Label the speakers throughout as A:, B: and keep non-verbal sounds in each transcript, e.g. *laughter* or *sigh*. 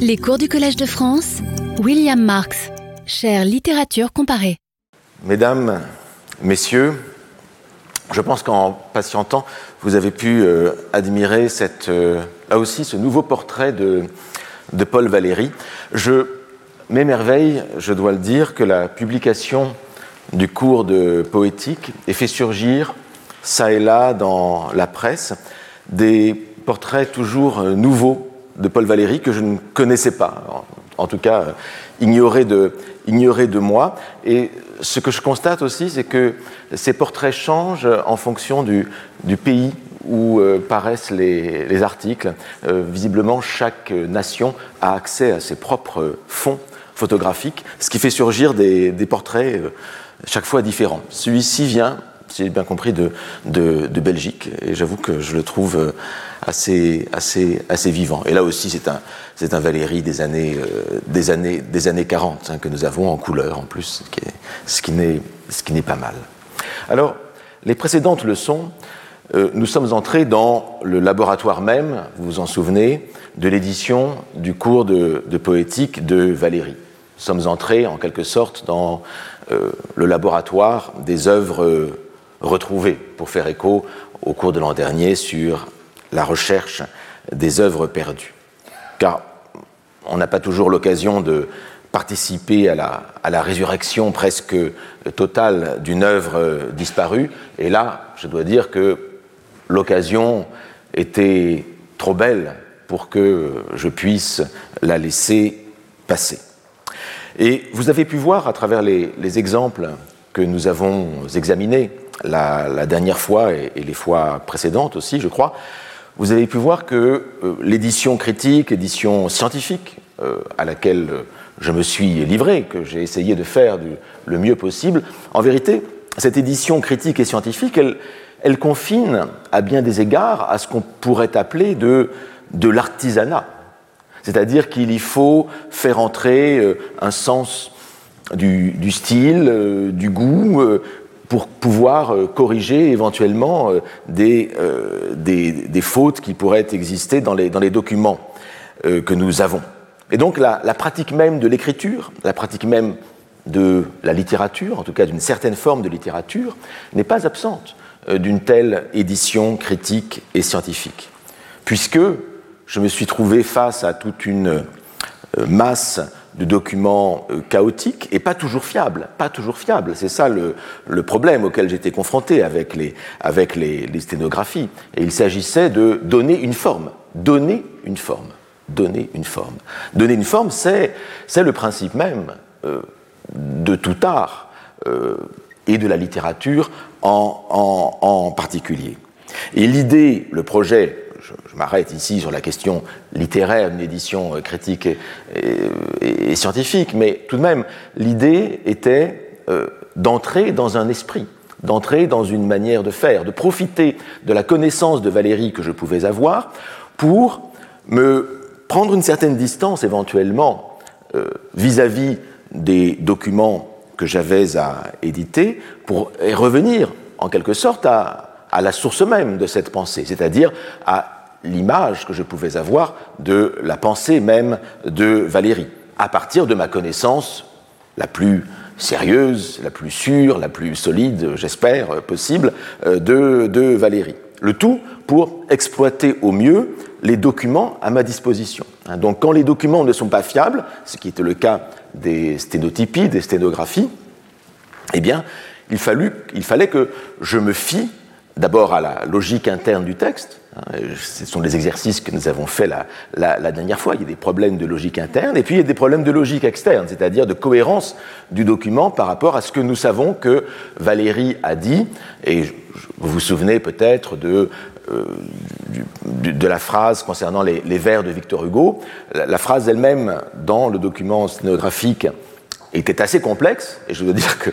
A: Les cours du Collège de France, William Marx, chère littérature comparée.
B: Mesdames, Messieurs, je pense qu'en patientant, vous avez pu euh, admirer euh, là aussi ce nouveau portrait de, de Paul Valéry. Je m'émerveille, je dois le dire, que la publication du cours de poétique ait fait surgir, ça et là, dans la presse, des portraits toujours euh, nouveaux de Paul Valéry que je ne connaissais pas, en, tout cas euh, ignoré de, ignoré de moi. Et ce que je constate aussi, c'est que ces portraits changent en fonction du, pays où euh, paraissent les, les articles. Euh, visiblement, chaque nation a accès à ses propres fonds photographiques, ce qui fait surgir des, portraits chaque fois différents. Celui-ci vient si j'ai bien compris, de, de Belgique. Et j'avoue que je le trouve assez, assez, assez vivant. Et là aussi, c'est un, c'est un Valérie des années, euh, des années, des années 40 hein, que nous avons en couleur en plus, ce qui, ce qui, n'est, ce qui n'est pas mal. Alors, les précédentes leçons, euh, nous sommes entrés dans le laboratoire même, vous vous en souvenez, de l'édition du cours de, de poétique de Valérie. Nous sommes entrés en quelque sorte dans euh, le laboratoire des œuvres retrouvées, pour faire écho au cours de l'an dernier sur la recherche des œuvres perdues. Car on n'a pas toujours l'occasion de participer à la, résurrection presque totale d'une œuvre disparue. Et là, je dois dire que l'occasion était trop belle pour que je puisse la laisser passer. Et vous avez pu voir à travers les, les exemples que nous avons examinés la, dernière fois et, les fois précédentes aussi, je crois, vous avez pu voir que euh, l'édition critique, l'édition scientifique euh, à laquelle je me suis livré, que j'ai essayé de faire le mieux possible, en vérité, cette édition critique et scientifique, elle, confine à bien des égards à ce qu'on pourrait appeler de, de l'artisanat. C'est-à-dire qu'il y faut faire entrer euh, un sens du, style, euh, du goût, euh, pour pouvoir euh, corriger éventuellement euh, des, euh, des, fautes qui pourraient exister dans les, documents que nous avons. Et donc la pratique même de l'écriture, la pratique même de la littérature, en tout cas d'une certaine forme de littérature, n'est pas absente d'une telle édition critique et scientifique. Puisque je me suis trouvé face à toute une masse de documents euh, chaotiques et pas toujours fiables. Pas toujours fiables. C'est ça le, problème auquel j'étais confronté avec, les, avec les sténographies. Et il s'agissait de donner une forme. Donner une forme. Donner une forme. Donner une forme, c'est le principe même euh, de tout art euh, et de la littérature en, en, en particulier. Et l'idée, le projet je, m'arrête ici sur la question littéraire d'une édition euh, critique et, et, et, scientifique, mais tout de même, l'idée était euh, d'entrer dans un esprit, d'entrer dans une manière de faire, de profiter de la connaissance de Valérie que je pouvais avoir pour me prendre une certaine distance éventuellement euh, vis-à-vis -vis des documents que j'avais à éditer pour revenir en quelque sorte à la source même de cette pensée, c'est-à-dire à l'image que je pouvais avoir de la pensée même de Valérie, à partir de ma connaissance la plus sérieuse, la plus sûre, la plus solide, j'espère, possible, euh, de, de Valérie. Le tout pour exploiter au mieux les documents à ma disposition. Donc quand les documents ne sont pas fiables, ce qui était le cas des sténotypies, des sténographies, eh bien, il, fallut, il fallait que je me fie d'abord à la logique interne du texte. Hein, ce sont les exercices que nous avons faits la, dernière fois. Il y a des problèmes de logique interne et puis il y a des problèmes de logique externe, c'est-à-dire de cohérence du document par rapport à ce que nous savons que Valérie a dit. Et vous vous souvenez peut-être de, euh, de la phrase concernant les, vers de Victor Hugo. La, la phrase elle-même dans le document sténographique était assez complexe, et je dois *laughs* dire que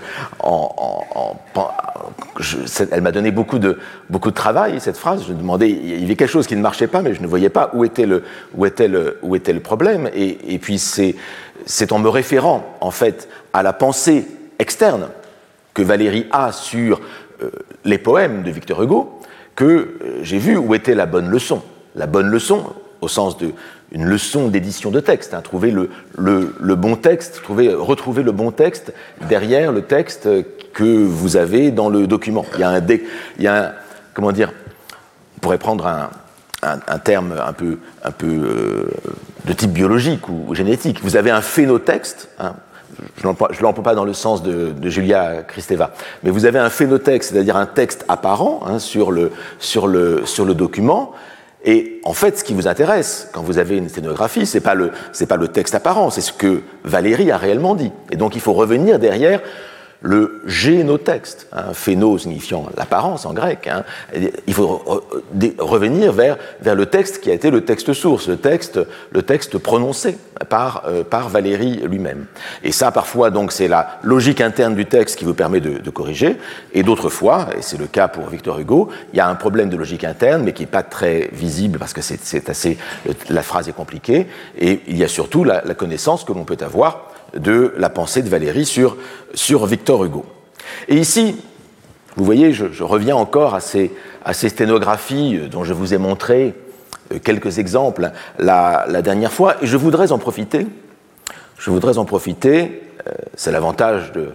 B: m'a donné beaucoup de, beaucoup de travail, cette phrase. Je me demandais, il y avait quelque chose qui ne marchait pas, mais je ne voyais pas où était le, où était le, où était le problème. Et, et puis c'est en me référant, en fait, à la pensée externe que Valérie a sur euh, les poèmes de Victor Hugo que euh, j'ai vu où était la bonne leçon. La bonne leçon, au sens de, une leçon d'édition de texte. Hein. trouver le, bon texte, trouver, retrouver le bon texte derrière le texte que vous avez dans le document. Il y a un, comment dire, on pourrait prendre un, terme un peu, euh, de type biologique ou, génétique. Vous avez un phénotexte, hein, je ne l'emploie pas dans le sens de, Julia Kristeva, mais vous avez un phénotexte, c'est-à-dire un texte apparent hein, sur le document, et en fait, ce qui vous intéresse quand vous avez une sténographie, ce n'est pas, le, pas le texte apparent, c'est ce que Valérie a réellement dit. Et donc il faut revenir derrière le génotexte, un phéno signifiant l'apparence en grec. Hein. il faut revenir vers, vers le texte qui a été le texte source, le texte, le texte prononcé par, euh, par Valérie lui-même. Et ça, parfois, donc, c'est la logique interne du texte qui vous permet de, corriger. Et d'autres fois, et c'est le cas pour Victor Hugo, il y a un problème de logique interne, mais qui n'est pas très visible parce que c'est assez, la phrase est compliquée. Et il y a surtout la connaissance que l'on peut avoir de la pensée de Valérie sur, sur Victor Hugo. Et ici, vous voyez, je, reviens encore à ces, à ces, sténographies dont je vous ai montré euh, quelques exemples la, dernière fois, et je voudrais en profiter. Je voudrais en profiter, euh, c'est l'avantage de,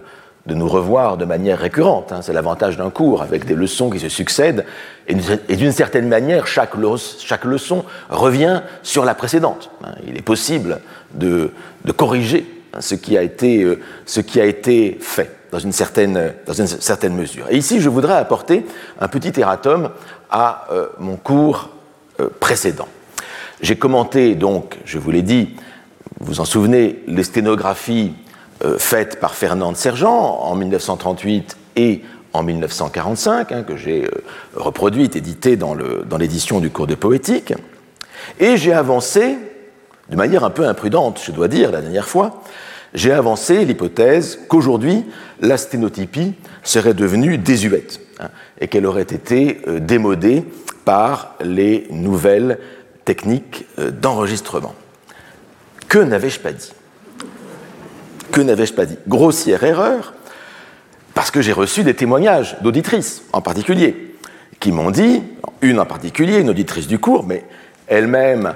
B: de, nous revoir de manière récurrente, hein, c'est l'avantage d'un cours avec des leçons qui se succèdent, et d'une certaine manière, chaque, chaque, leçon revient sur la précédente. Hein. Il est possible de, de corriger ce qui a été, euh, ce qui a été fait dans une, certaine, dans une certaine mesure. Et ici, je voudrais apporter un petit erratum à euh, mon cours euh, précédent. J'ai commenté, donc, je vous l'ai dit, vous vous en souvenez, les sténographies faites par Fernand Sergent en 1938 et en 1945, hein, que j'ai reproduites, éditées dans l'édition du cours de poétique. Et j'ai avancé de manière un peu imprudente, je dois dire, la dernière fois, j'ai avancé l'hypothèse qu'aujourd'hui, la sténotypie serait devenue désuète hein, et qu'elle aurait été euh, démodée par les nouvelles techniques euh, d'enregistrement. Que n'avais-je pas dit? Que n'avais-je pas dit? Grossière erreur, parce que j'ai reçu des témoignages d'auditrices en particulier, qui m'ont dit, une en particulier, une auditrice du cours, mais elle-même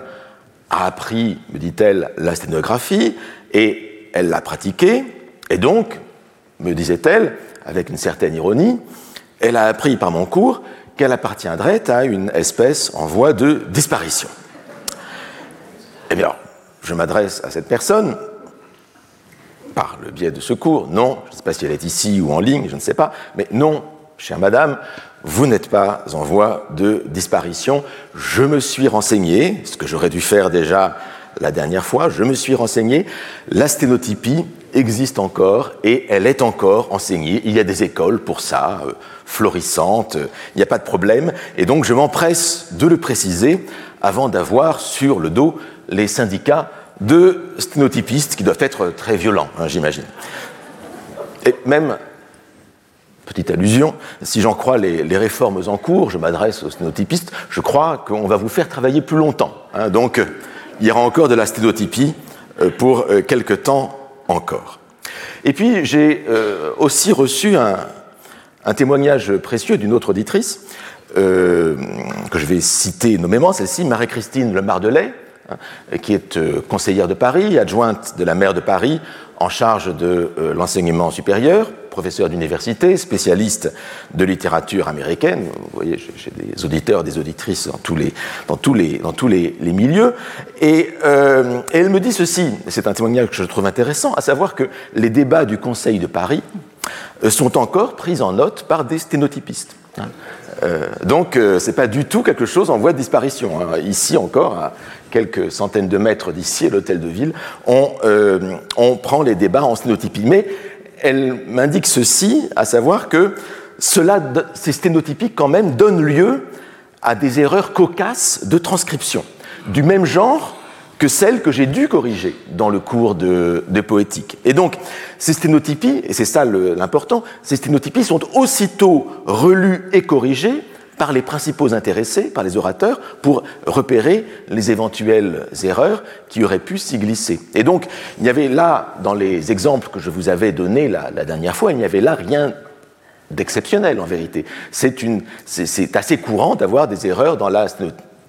B: a appris, me dit-elle, la sténographie et elle l'a pratiquée. Et donc, me disait-elle, avec une certaine ironie, elle a appris par mon cours qu'elle appartiendrait à une espèce en voie de disparition. Eh bien, je m'adresse à cette personne par le biais de ce cours. Non, je ne sais pas si elle est ici ou en ligne, je ne sais pas, mais non, chère madame, vous n'êtes pas en voie de disparition. Je me suis renseigné, ce que j'aurais dû faire déjà la dernière fois, je me suis renseigné, la sténotypie existe encore et elle est encore enseignée. Il y a des écoles pour ça, euh, florissantes, il n'y a pas de problème. Et donc je m'empresse de le préciser avant d'avoir sur le dos les syndicats de sténotypistes qui doivent être très violents, hein, j'imagine. Et même Petite allusion, si j'en crois les, réformes en cours, je m'adresse aux sténotypistes, je crois qu'on va vous faire travailler plus longtemps. Hein. donc, euh, il y aura encore de la sténotypie euh, pour euh, quelque temps encore. Et puis, j'ai aussi reçu un, témoignage précieux d'une autre auditrice, que je vais citer nommément, celle-ci, Marie-Christine Le Mardelet, hein, qui est conseillère de Paris, adjointe de la maire de Paris, en charge de l'enseignement supérieur, professeur d'université, spécialiste de littérature américaine. Vous voyez, j'ai des auditeurs, des auditrices dans tous les, dans tous les, dans tous les, milieux. Et, euh, elle me dit ceci, c'est un témoignage que je trouve intéressant, à savoir que les débats du Conseil de Paris euh, sont encore pris en note par des sténotypistes. Hein. Euh, donc, euh, ce n'est pas du tout quelque chose en voie de disparition. Hein. Ici encore, à quelques centaines de mètres d'ici, à l'hôtel de ville, on, on prend les débats en sténotypie. Mais elle m'indique ceci, à savoir que cela, ces sténotypiques quand même donnent lieu à des erreurs cocasses de transcription, du même genre que celles que j'ai dû corriger dans le cours de, poétique. Et donc, ces sténotypies, et c'est ça l'important, ces sténotypies sont aussitôt relues et corrigées par les principaux intéressés, par les orateurs, pour repérer les éventuelles erreurs qui auraient pu s'y glisser. Et donc, il n'y avait là, dans les exemples que je vous avais donnés la, dernière fois, il n'y avait là rien d'exceptionnel en vérité. C'est assez courant d'avoir des erreurs dans la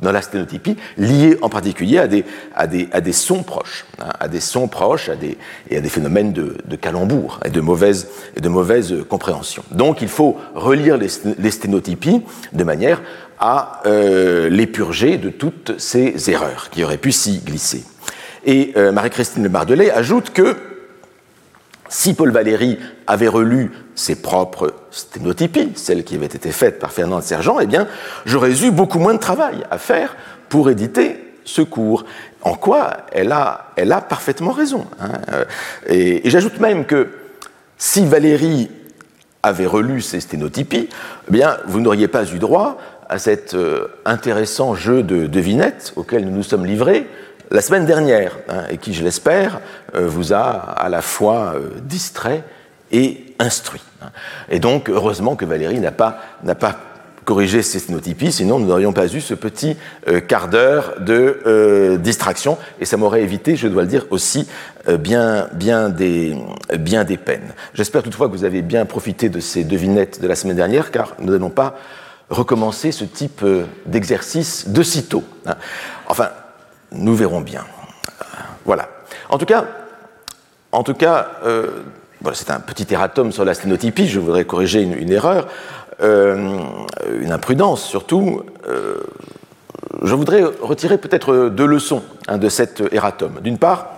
B: dans la sténotypie, liées en particulier à des, à des, à des sons proches, hein, à des sons proches à des, et à des phénomènes de, de calembour et de mauvaise, et de compréhension. Donc il faut relire les, les sténotypies de manière à euh, les purger de toutes ces erreurs qui auraient pu s'y glisser. Et euh, Marie-Christine Le Mardelet ajoute que si Paul Valéry avait relu ses propres sténotypies, celles qui avaient été faites par Fernand Sergent, eh bien, j'aurais eu beaucoup moins de travail à faire pour éditer ce cours. En quoi elle a, parfaitement raison. Hein. Et, et j'ajoute même que si Valéry avait relu ces sténotypies, eh bien, vous n'auriez pas eu droit à cet euh, intéressant jeu de devinettes auquel nous nous sommes livrés la semaine dernière, hein, et qui, je l'espère, euh, vous a à la fois euh, distrait et instruit. Hein. Et donc, heureusement que Valérie n'a pas, pas corrigé ces sténotypies, sinon nous n'aurions pas eu ce petit quart d'heure de distraction, et ça m'aurait évité, je dois le dire aussi, bien, bien, des, bien des peines. J'espère toutefois que vous avez bien profité de ces devinettes de la semaine dernière, car nous n'allons pas recommencer ce type euh, d'exercice de sitôt. Hein. Enfin, nous verrons bien. Voilà. En tout cas, en tout cas euh, c'est un petit erratum sur la sténotypie, je voudrais corriger une, erreur, euh, une imprudence surtout. je voudrais retirer peut-être deux leçons hein, de cet erratum. D'une part,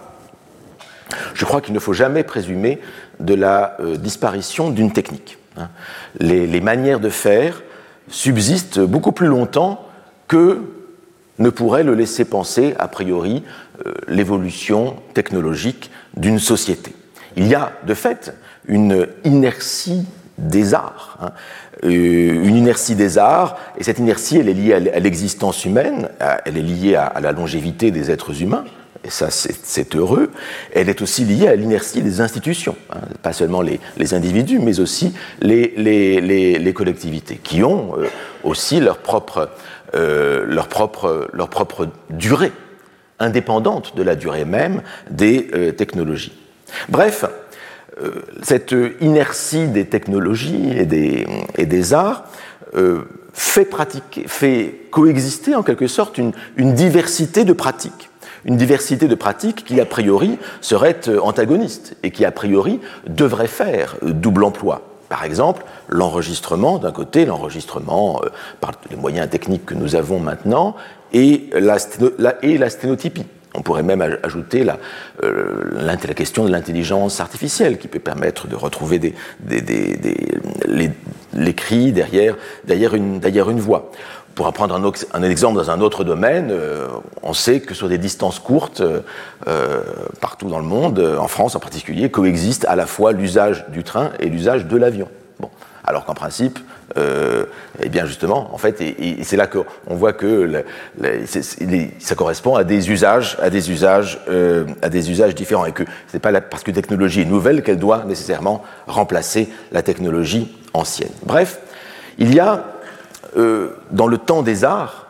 B: je crois qu'il ne faut jamais présumer de la disparition d'une technique. Hein. Les, manières de faire subsiste beaucoup plus longtemps que ne pourrait le laisser penser, a priori, euh, l'évolution technologique d'une société. Il y a, de fait, une inertie des arts, hein. euh, une inertie des arts, et cette inertie, elle est liée à l'existence humaine, elle est liée à la longévité des êtres humains, et ça c'est heureux, elle est aussi liée à l'inertie des institutions, hein. pas seulement les, individus, mais aussi les, collectivités, qui ont euh, aussi leur propre, euh, leur, propre, durée, indépendante de la durée même des euh, technologies. Bref, cette inertie des technologies et des, et des arts fait, pratiquer, fait coexister en quelque sorte une, une diversité de pratiques une diversité de pratiques qui, a priori, seraient euh, antagonistes et qui, a priori, devraient faire euh, double emploi. Par exemple, l'enregistrement, d'un côté, l'enregistrement euh, par les moyens techniques que nous avons maintenant, et la, sténotypie. On pourrait même ajouter la, la question de l'intelligence artificielle qui peut permettre de retrouver des, l'écrit derrière, derrière, une, derrière une voix. Pour prendre un, exemple dans un autre domaine, euh, on sait que sur des distances courtes, euh, euh, partout dans le monde, en France en particulier, coexiste à la fois l'usage du train et l'usage de l'avion. Bon. Alors qu'en principe, eh bien justement, en fait, c'est là qu'on voit que ça correspond à des usages, à des usages, à des usages différents, et que c'est pas parce que technologie est nouvelle qu'elle doit nécessairement remplacer la technologie ancienne. Bref, il y a euh, dans le temps des arts,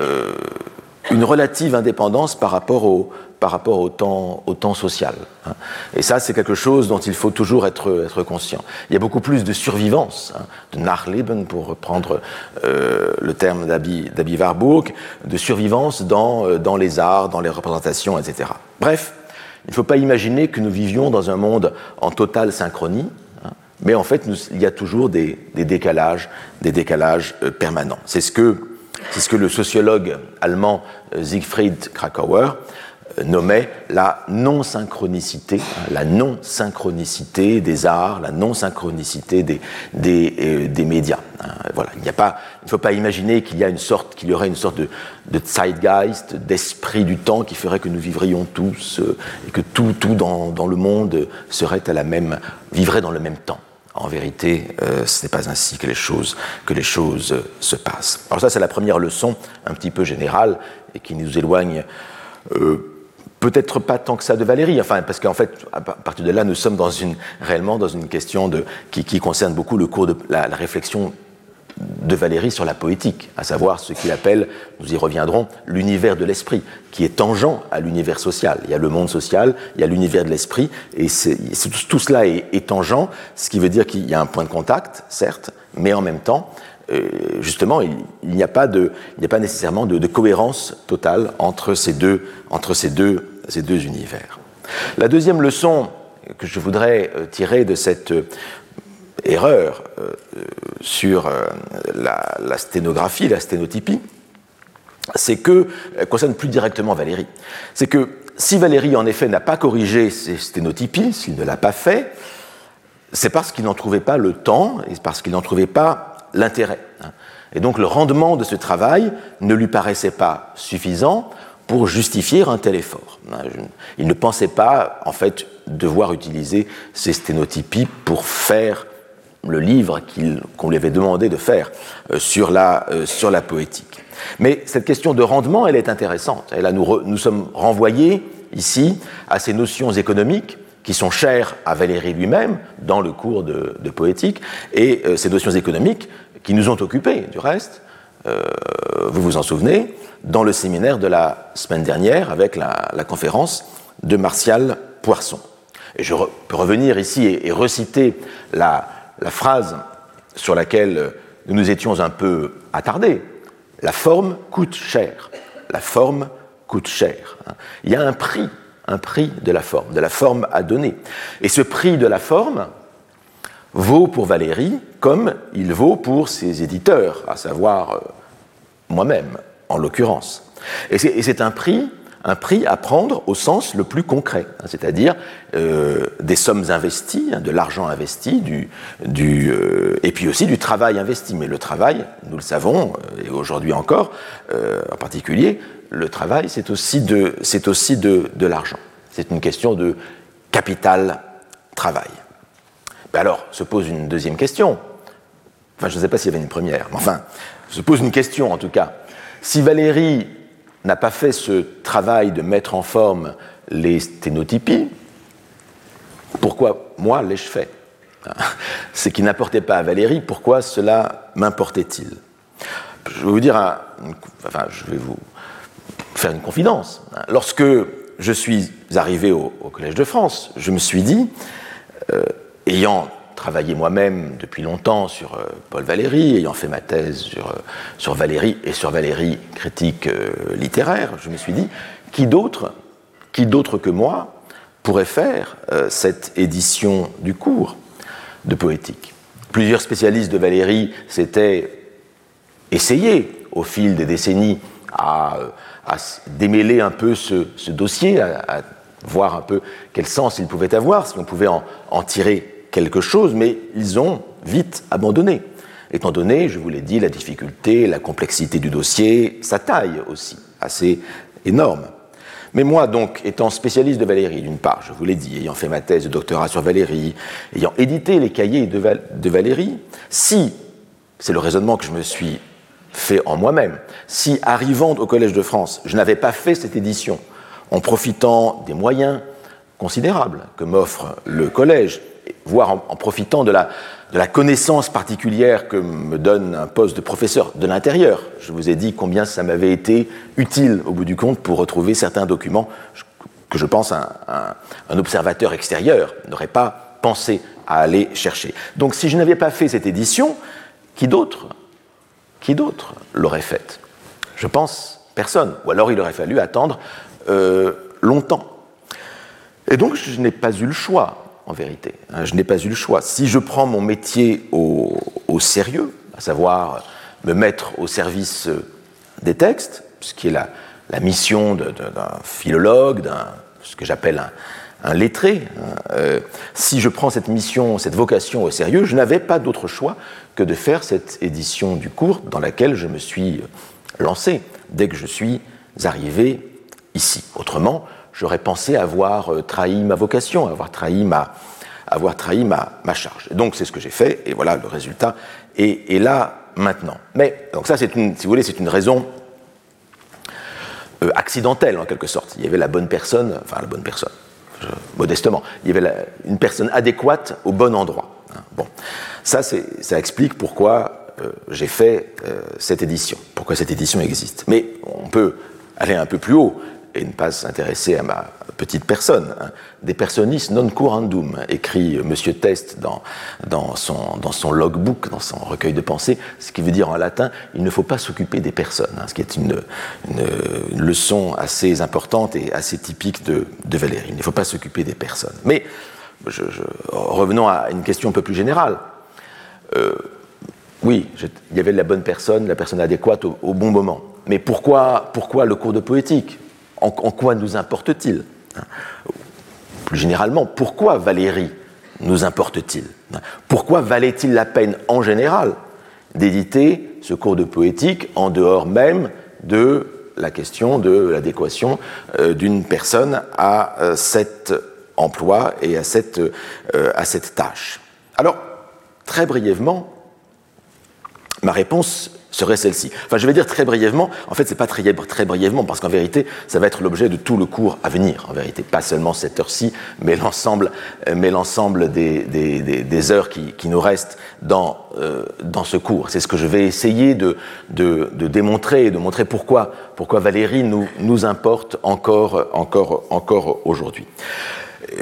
B: euh, une relative indépendance par rapport au, par rapport au, temps, social. Hein. Et ça, c'est quelque chose dont il faut toujours être, être conscient. Il y a beaucoup plus de survivance, hein, de Nachleben, pour reprendre euh, le terme d'Abi Warburg, de survivance dans, dans les arts, dans les représentations, etc. Bref, il ne faut pas imaginer que nous vivions dans un monde en totale synchronie, mais en fait, il y a toujours des, décalages, des décalages euh, permanents. C'est ce que, ce que le sociologue allemand euh, Siegfried Krakauer euh, nommait la non-synchronicité, hein, la non-synchronicité des arts, la non-synchronicité des, des, médias. Hein. voilà, il ne faut pas imaginer qu'il y a y aurait une sorte de, de zeitgeist, d'esprit du temps qui ferait que nous vivrions tous et que tout, tout dans, dans le monde serait à la même, vivrait dans le même temps. En vérité, euh, ce n'est pas ainsi que les choses, euh, se passent. Alors ça, c'est la première leçon, un petit peu générale, et qui nous éloigne euh, peut-être pas tant que ça de Valérie, enfin, parce qu'en fait, à partir de là, nous sommes réellement dans une question qui, concerne beaucoup le cours de la réflexion de Valéry sur la poétique, à savoir ce qu'il appelle, nous y reviendrons, l'univers de l'esprit, qui est tangent à l'univers social. Il y a le monde social, il y a l'univers de l'esprit, et tout cela est, tangent, ce qui veut dire qu'il y a un point de contact, certes, mais en même temps, justement, il, n'y a, pas nécessairement de, cohérence totale entre ces deux, entre ces deux, ces deux univers. La deuxième leçon que je voudrais tirer de cette erreur sur la, la sténographie, la sténotypie, c'est que, elle concerne plus directement Valérie, c'est que si Valérie en effet n'a pas corrigé ses sténotypies, s'il ne l'a pas fait, c'est parce qu'il n'en trouvait pas le temps et parce qu'il n'en trouvait pas l'intérêt. Hein. Et donc le rendement de ce travail ne lui paraissait pas suffisant pour justifier un tel effort. Hein. Il ne pensait pas, en fait, devoir utiliser ces sténotypies pour faire le livre qu'on lui avait demandé de faire euh, sur la, euh, sur la poétique. Mais cette question de rendement, elle est intéressante. Et là, nous, nous sommes renvoyés ici à ces notions économiques qui sont chères à Valéry lui-même dans le cours de, poétique, et euh, ces notions économiques qui nous ont occupés, du reste, vous vous en souvenez, dans le séminaire de la semaine dernière avec la, conférence de Martial Poisson. Et je peux revenir ici et, reciter la, la phrase sur laquelle nous nous étions un peu attardés la forme coûte cher. La forme coûte cher. Il y a un prix, un prix de la forme, de la forme à donner. Et ce prix de la forme vaut pour Valérie comme il vaut pour ses éditeurs, à savoir euh, moi-même, en l'occurrence. Et c'est un prix un prix à prendre au sens le plus concret, hein, c'est-à-dire euh, des sommes investies, hein, de l'argent investi, du, euh, et puis aussi du travail investi. Mais le travail, nous le savons, euh, et aujourd'hui encore en particulier, le travail, c'est aussi de, l'argent. C'est une question de capital-travail. alors, se pose une deuxième question. Enfin, je ne sais pas s'il y avait une première, mais enfin, se pose une question en tout cas. Si Valérie n'a pas fait ce travail de mettre en forme les sténotypies, pourquoi moi l'ai-je fait *laughs* Ce qui n'importait pas à Valérie, pourquoi cela m'importait-il Je vais vous dire, je vais vous faire une confidence. Lorsque je suis arrivé au, Collège de France, je me suis dit, euh, ayant travaillé moi-même depuis longtemps sur euh, Paul Valéry, ayant fait ma thèse sur, euh, sur Valéry et sur Valéry critique euh, littéraire, je me suis dit, qui d'autre, qui d'autre que moi pourrait faire cette édition du cours de poétique? Plusieurs spécialistes de Valéry s'étaient essayés au fil des décennies à, démêler un peu ce, dossier, à, voir un peu quel sens il pouvait avoir, si on pouvait en, en tirer quelque chose, mais ils ont vite abandonné, étant donné, je vous l'ai dit, la difficulté, la complexité du dossier, sa taille aussi, assez énorme. Mais moi, donc, étant spécialiste de Valérie, d'une part, je vous l'ai dit, ayant fait ma thèse de doctorat sur Valérie, ayant édité les cahiers de, Valérie, si, c'est le raisonnement que je me suis fait en moi-même, si, arrivant au Collège de France, je n'avais pas fait cette édition en profitant des moyens considérables que m'offre le Collège, voire en, profitant de la, connaissance particulière que me donne un poste de professeur de l'intérieur. Je vous ai dit combien ça m'avait été utile, au bout du compte, pour retrouver certains documents que je pense un, observateur extérieur n'aurait pas pensé à aller chercher. Donc si je n'avais pas fait cette édition, qui d'autre Qui l'aurait faite? Je pense personne. Ou alors il aurait fallu attendre euh, longtemps. Et donc je n'ai pas eu le choix en vérité. Hein, je n'ai pas eu le choix. Si je prends mon métier au, sérieux, à savoir me mettre au service des textes, ce qui est la, mission d'un philologue, d'un ce que j'appelle un, lettré, hein, euh, si je prends cette mission, cette vocation au sérieux, je n'avais pas d'autre choix que de faire cette édition du cours dans laquelle je me suis lancé dès que je suis arrivé ici. Autrement, j'aurais pensé avoir euh, trahi ma vocation, avoir trahi ma, avoir trahi ma, ma charge. donc c'est ce que j'ai fait, et voilà, le résultat est, là maintenant. Mais, donc ça, c'est une, si vous voulez, c'est une raison euh, accidentelle en quelque sorte. Il y avait la bonne personne, enfin la bonne personne, modestement, il y avait une personne adéquate au bon endroit. Hein. Bon, ça, ça explique pourquoi euh, j'ai fait cette édition, pourquoi cette édition existe. Mais on peut aller un peu plus haut et ne pas s'intéresser à ma petite personne. Hein. Des personnis non curandum, écrit M. Test dans, dans, son, dans son logbook, dans son recueil de pensées, ce qui veut dire en latin il ne faut pas s'occuper des personnes, hein, ce qui est une, une, leçon assez importante et assez typique de, de. Il ne faut pas s'occuper des personnes. Mais revenons à une question un peu plus générale. Euh, oui, il y avait la bonne personne, la personne adéquate au, au bon moment. Mais pourquoi, pourquoi le cours de poétique? En, quoi nous importe-t-il Plus généralement, pourquoi Valérie nous importe-t-il Pourquoi valait-il la peine en général d'éditer ce cours de poétique en dehors même de la question de l'adéquation euh, d'une personne à euh, cet emploi et à cette, euh, à cette tâche? Alors, très brièvement, ma réponse serait celle-ci. Enfin, je vais dire très brièvement, en fait, c'est pas très, très brièvement, parce qu'en vérité, ça va être l'objet de tout le cours à venir, en vérité, pas seulement cette heure-ci, mais l'ensemble, mais l'ensemble des, des, des, heures qui, qui, nous restent dans, euh, dans ce cours. C'est ce que je vais essayer de, de, de démontrer et de montrer pourquoi, pourquoi Valérie nous, nous importe encore, encore, encore aujourd'hui.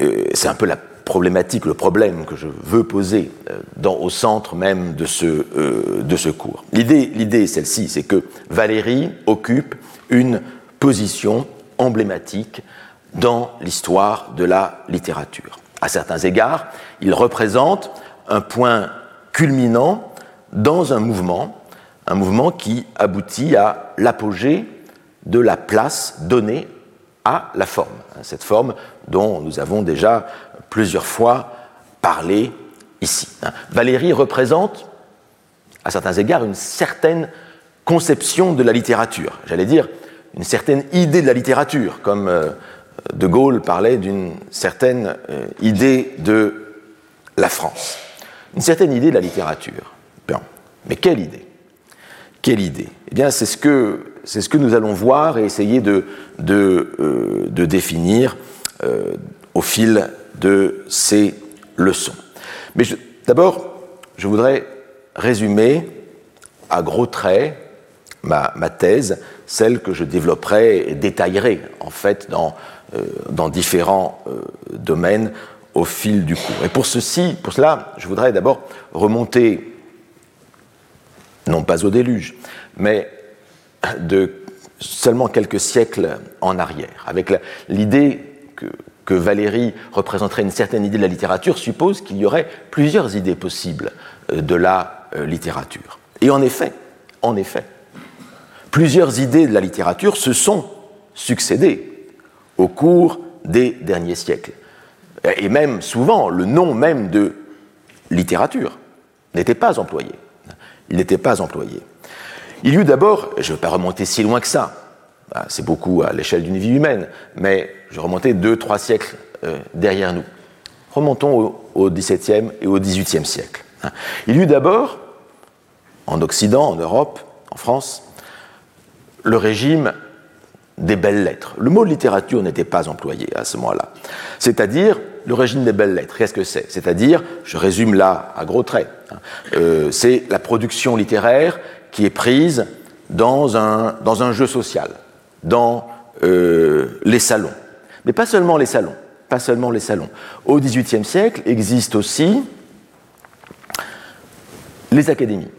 B: Euh, c'est un peu la problématique, le problème que je veux poser euh, au centre même de ce, euh, cours. L'idée, l'idée est celle-ci, c'est que Valérie occupe une position emblématique dans l'histoire de la littérature. À certains égards, il représente un point culminant dans un mouvement, un mouvement qui aboutit à l'apogée de la place donnée à la forme. Cette forme dont nous avons déjà plusieurs fois parlé ici. Hein. Valérie représente, à certains égards, une certaine conception de la littérature, j'allais dire une certaine idée de la littérature, comme euh, De Gaulle parlait d'une certaine euh, idée de la France. Une certaine idée de la littérature. Mais quelle idée? Quelle idée? Eh bien, c'est ce, que, ce que nous allons voir et essayer de, de, euh, de définir au fil de ces leçons. Mais d'abord, je voudrais résumer à gros traits ma, thèse, celle que je développerai et détaillerai en fait dans, euh, dans différents euh, domaines au fil du cours. Et pour ceci, pour cela, je voudrais d'abord remonter, non pas au déluge, mais de seulement quelques siècles en arrière, avec l'idée que, Valérie représenterait une certaine idée de la littérature suppose qu'il y aurait plusieurs idées possibles euh, de la euh, littérature. Et en effet, en effet, plusieurs idées de la littérature se sont succédées au cours des derniers siècles. Et même souvent, le nom même de littérature n'était pas employé. Il n'était pas employé. Il y eut d'abord, je ne vais pas remonter si loin que ça, bah, c'est beaucoup à l'échelle d'une vie humaine, mais je remontais deux, trois siècles euh, derrière nous. Remontons au, XVIIe et au XVIIIe siècle. Hein. Il y eut d'abord, en Occident, en Europe, en France, le régime des belles lettres. Le mot littérature n'était pas employé à ce moment-là. C'est-à-dire le régime des belles lettres. Qu'est-ce que c'est? C'est-à-dire, je résume là à gros traits, hein, euh, c'est la production littéraire qui est prise dans dans un jeu social, dans euh, les salons. Mais pas seulement les salons, pas seulement les salons. Au XVIIIe siècle existent aussi les académies.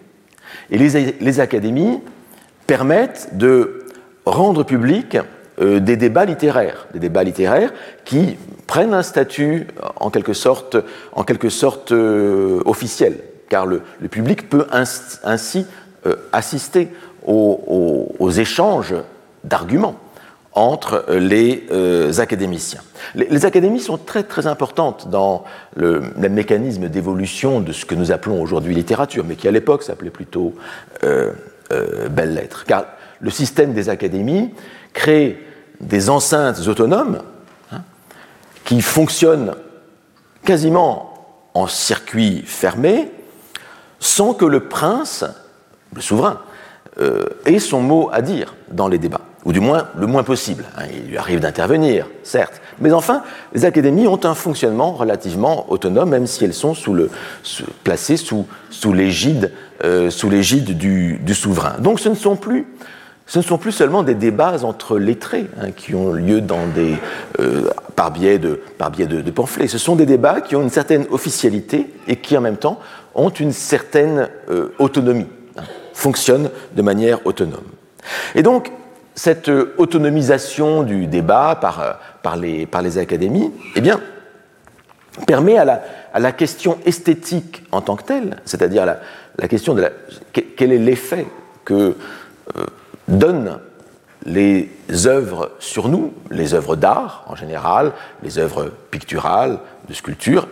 B: Et les, académies permettent de rendre public euh, des débats littéraires, des débats littéraires qui prennent un statut en quelque sorte, euh, officiel, car le, public peut ainsi, assister aux échanges d'arguments entre les euh, académiciens. Les, académies sont très très importantes dans le, mécanisme d'évolution de ce que nous appelons aujourd'hui littérature, mais qui à l'époque s'appelait plutôt euh, euh, belles lettres. Car le système des académies crée des enceintes autonomes hein, qui fonctionnent quasiment en circuit fermé, sans que le prince, le souverain, ait son mot à dire dans les débats ou du moins le moins possible. Hein, il lui arrive d'intervenir, certes, mais enfin, les académies ont un fonctionnement relativement autonome, même si elles sont placées sous, sous l'égide euh, du, souverain. Donc ce ne sont plus seulement des débats entre lettrés hein, qui ont lieu dans des, euh, par biais, de, par biais de, pamphlets. Ce sont des débats qui ont une certaine officialité et qui en même temps ont une certaine euh, autonomie, hein, fonctionnent de manière autonome. Et donc, cette autonomisation du débat par, par, les, académies eh permet à la, question esthétique en tant que telle, c'est-à-dire la, la question de la, quel est l'effet que euh, donnent les œuvres sur nous, les œuvres d'art en général, les œuvres picturales, de sculpture,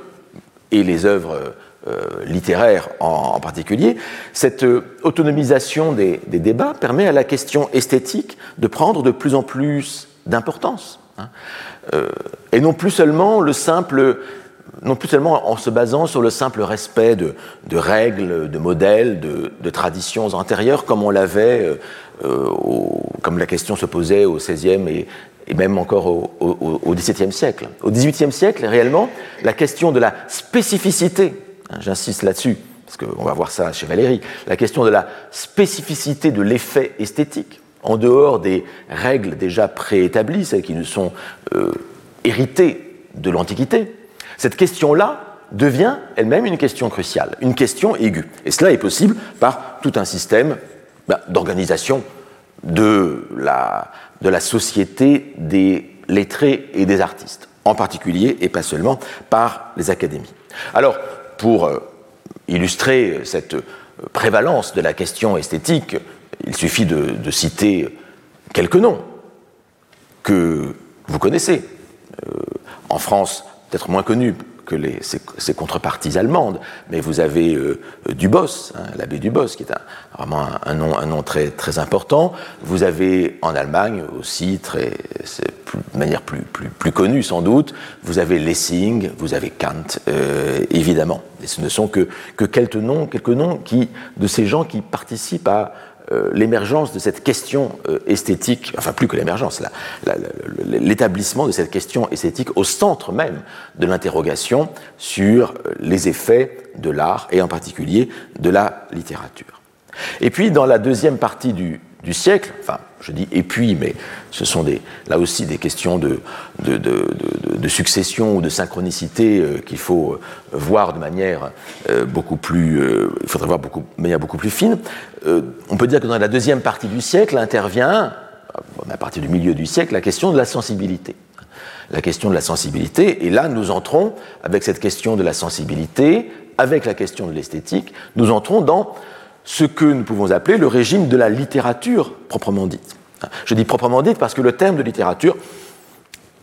B: et les œuvres euh, littéraires en, particulier, cette euh, autonomisation des, débats permet à la question esthétique de prendre de plus en plus d'importance. Hein. et non plus seulement le simple non plus seulement en se basant sur le simple respect de, règles, de modèles, de, traditions antérieures, comme on l'avait, euh, comme la question se posait au XVIe et, même encore au, XVIIe siècle. Au XVIIIe siècle, réellement, la question de la spécificité, j'insiste là-dessus, parce qu'on va voir ça chez Valérie, la question de la spécificité de l'effet esthétique, en dehors des règles déjà préétablies, celles qui nous sont euh, héritées de l'Antiquité, cette question-là devient elle-même une question cruciale, une question aiguë. Et cela est possible par tout un système ben, d'organisation de la, de la société des lettrés et des artistes, en particulier et pas seulement par les académies. Alors, pour euh, illustrer cette prévalence de la question esthétique, il suffit de, citer quelques noms que vous connaissez. Euh, en France, peut-être moins connu que les, ses, contreparties allemandes, mais vous avez euh, Dubos, hein, l'abbé Dubos, qui est vraiment un, nom, un nom très, très important. Vous avez en Allemagne aussi, très, de manière plus, plus, plus, connue sans doute, vous avez Lessing, vous avez Kant, euh, évidemment. Et ce ne sont que, que quelques noms, quelques noms qui, de ces gens qui participent à euh, l'émergence de cette question euh, esthétique, enfin plus que l'émergence, l'établissement de cette question esthétique au centre même de l'interrogation sur les effets de l'art et en particulier de la littérature. Et puis dans la deuxième partie du, du siècle, enfin je dis et puis, mais ce sont là aussi des questions de, succession ou de synchronicité euh, qu'il faut euh, voir de manière euh, beaucoup plus, il faudrait voir de manière beaucoup plus fine. on peut dire que dans la deuxième partie du siècle intervient, à partir du milieu du siècle, la question de la sensibilité. La question de la sensibilité, et là nous entrons, avec cette question de la sensibilité, avec la question de l'esthétique, nous entrons dans ce que nous pouvons appeler le régime de la littérature proprement dite. Je dis proprement dite parce que le terme de littérature,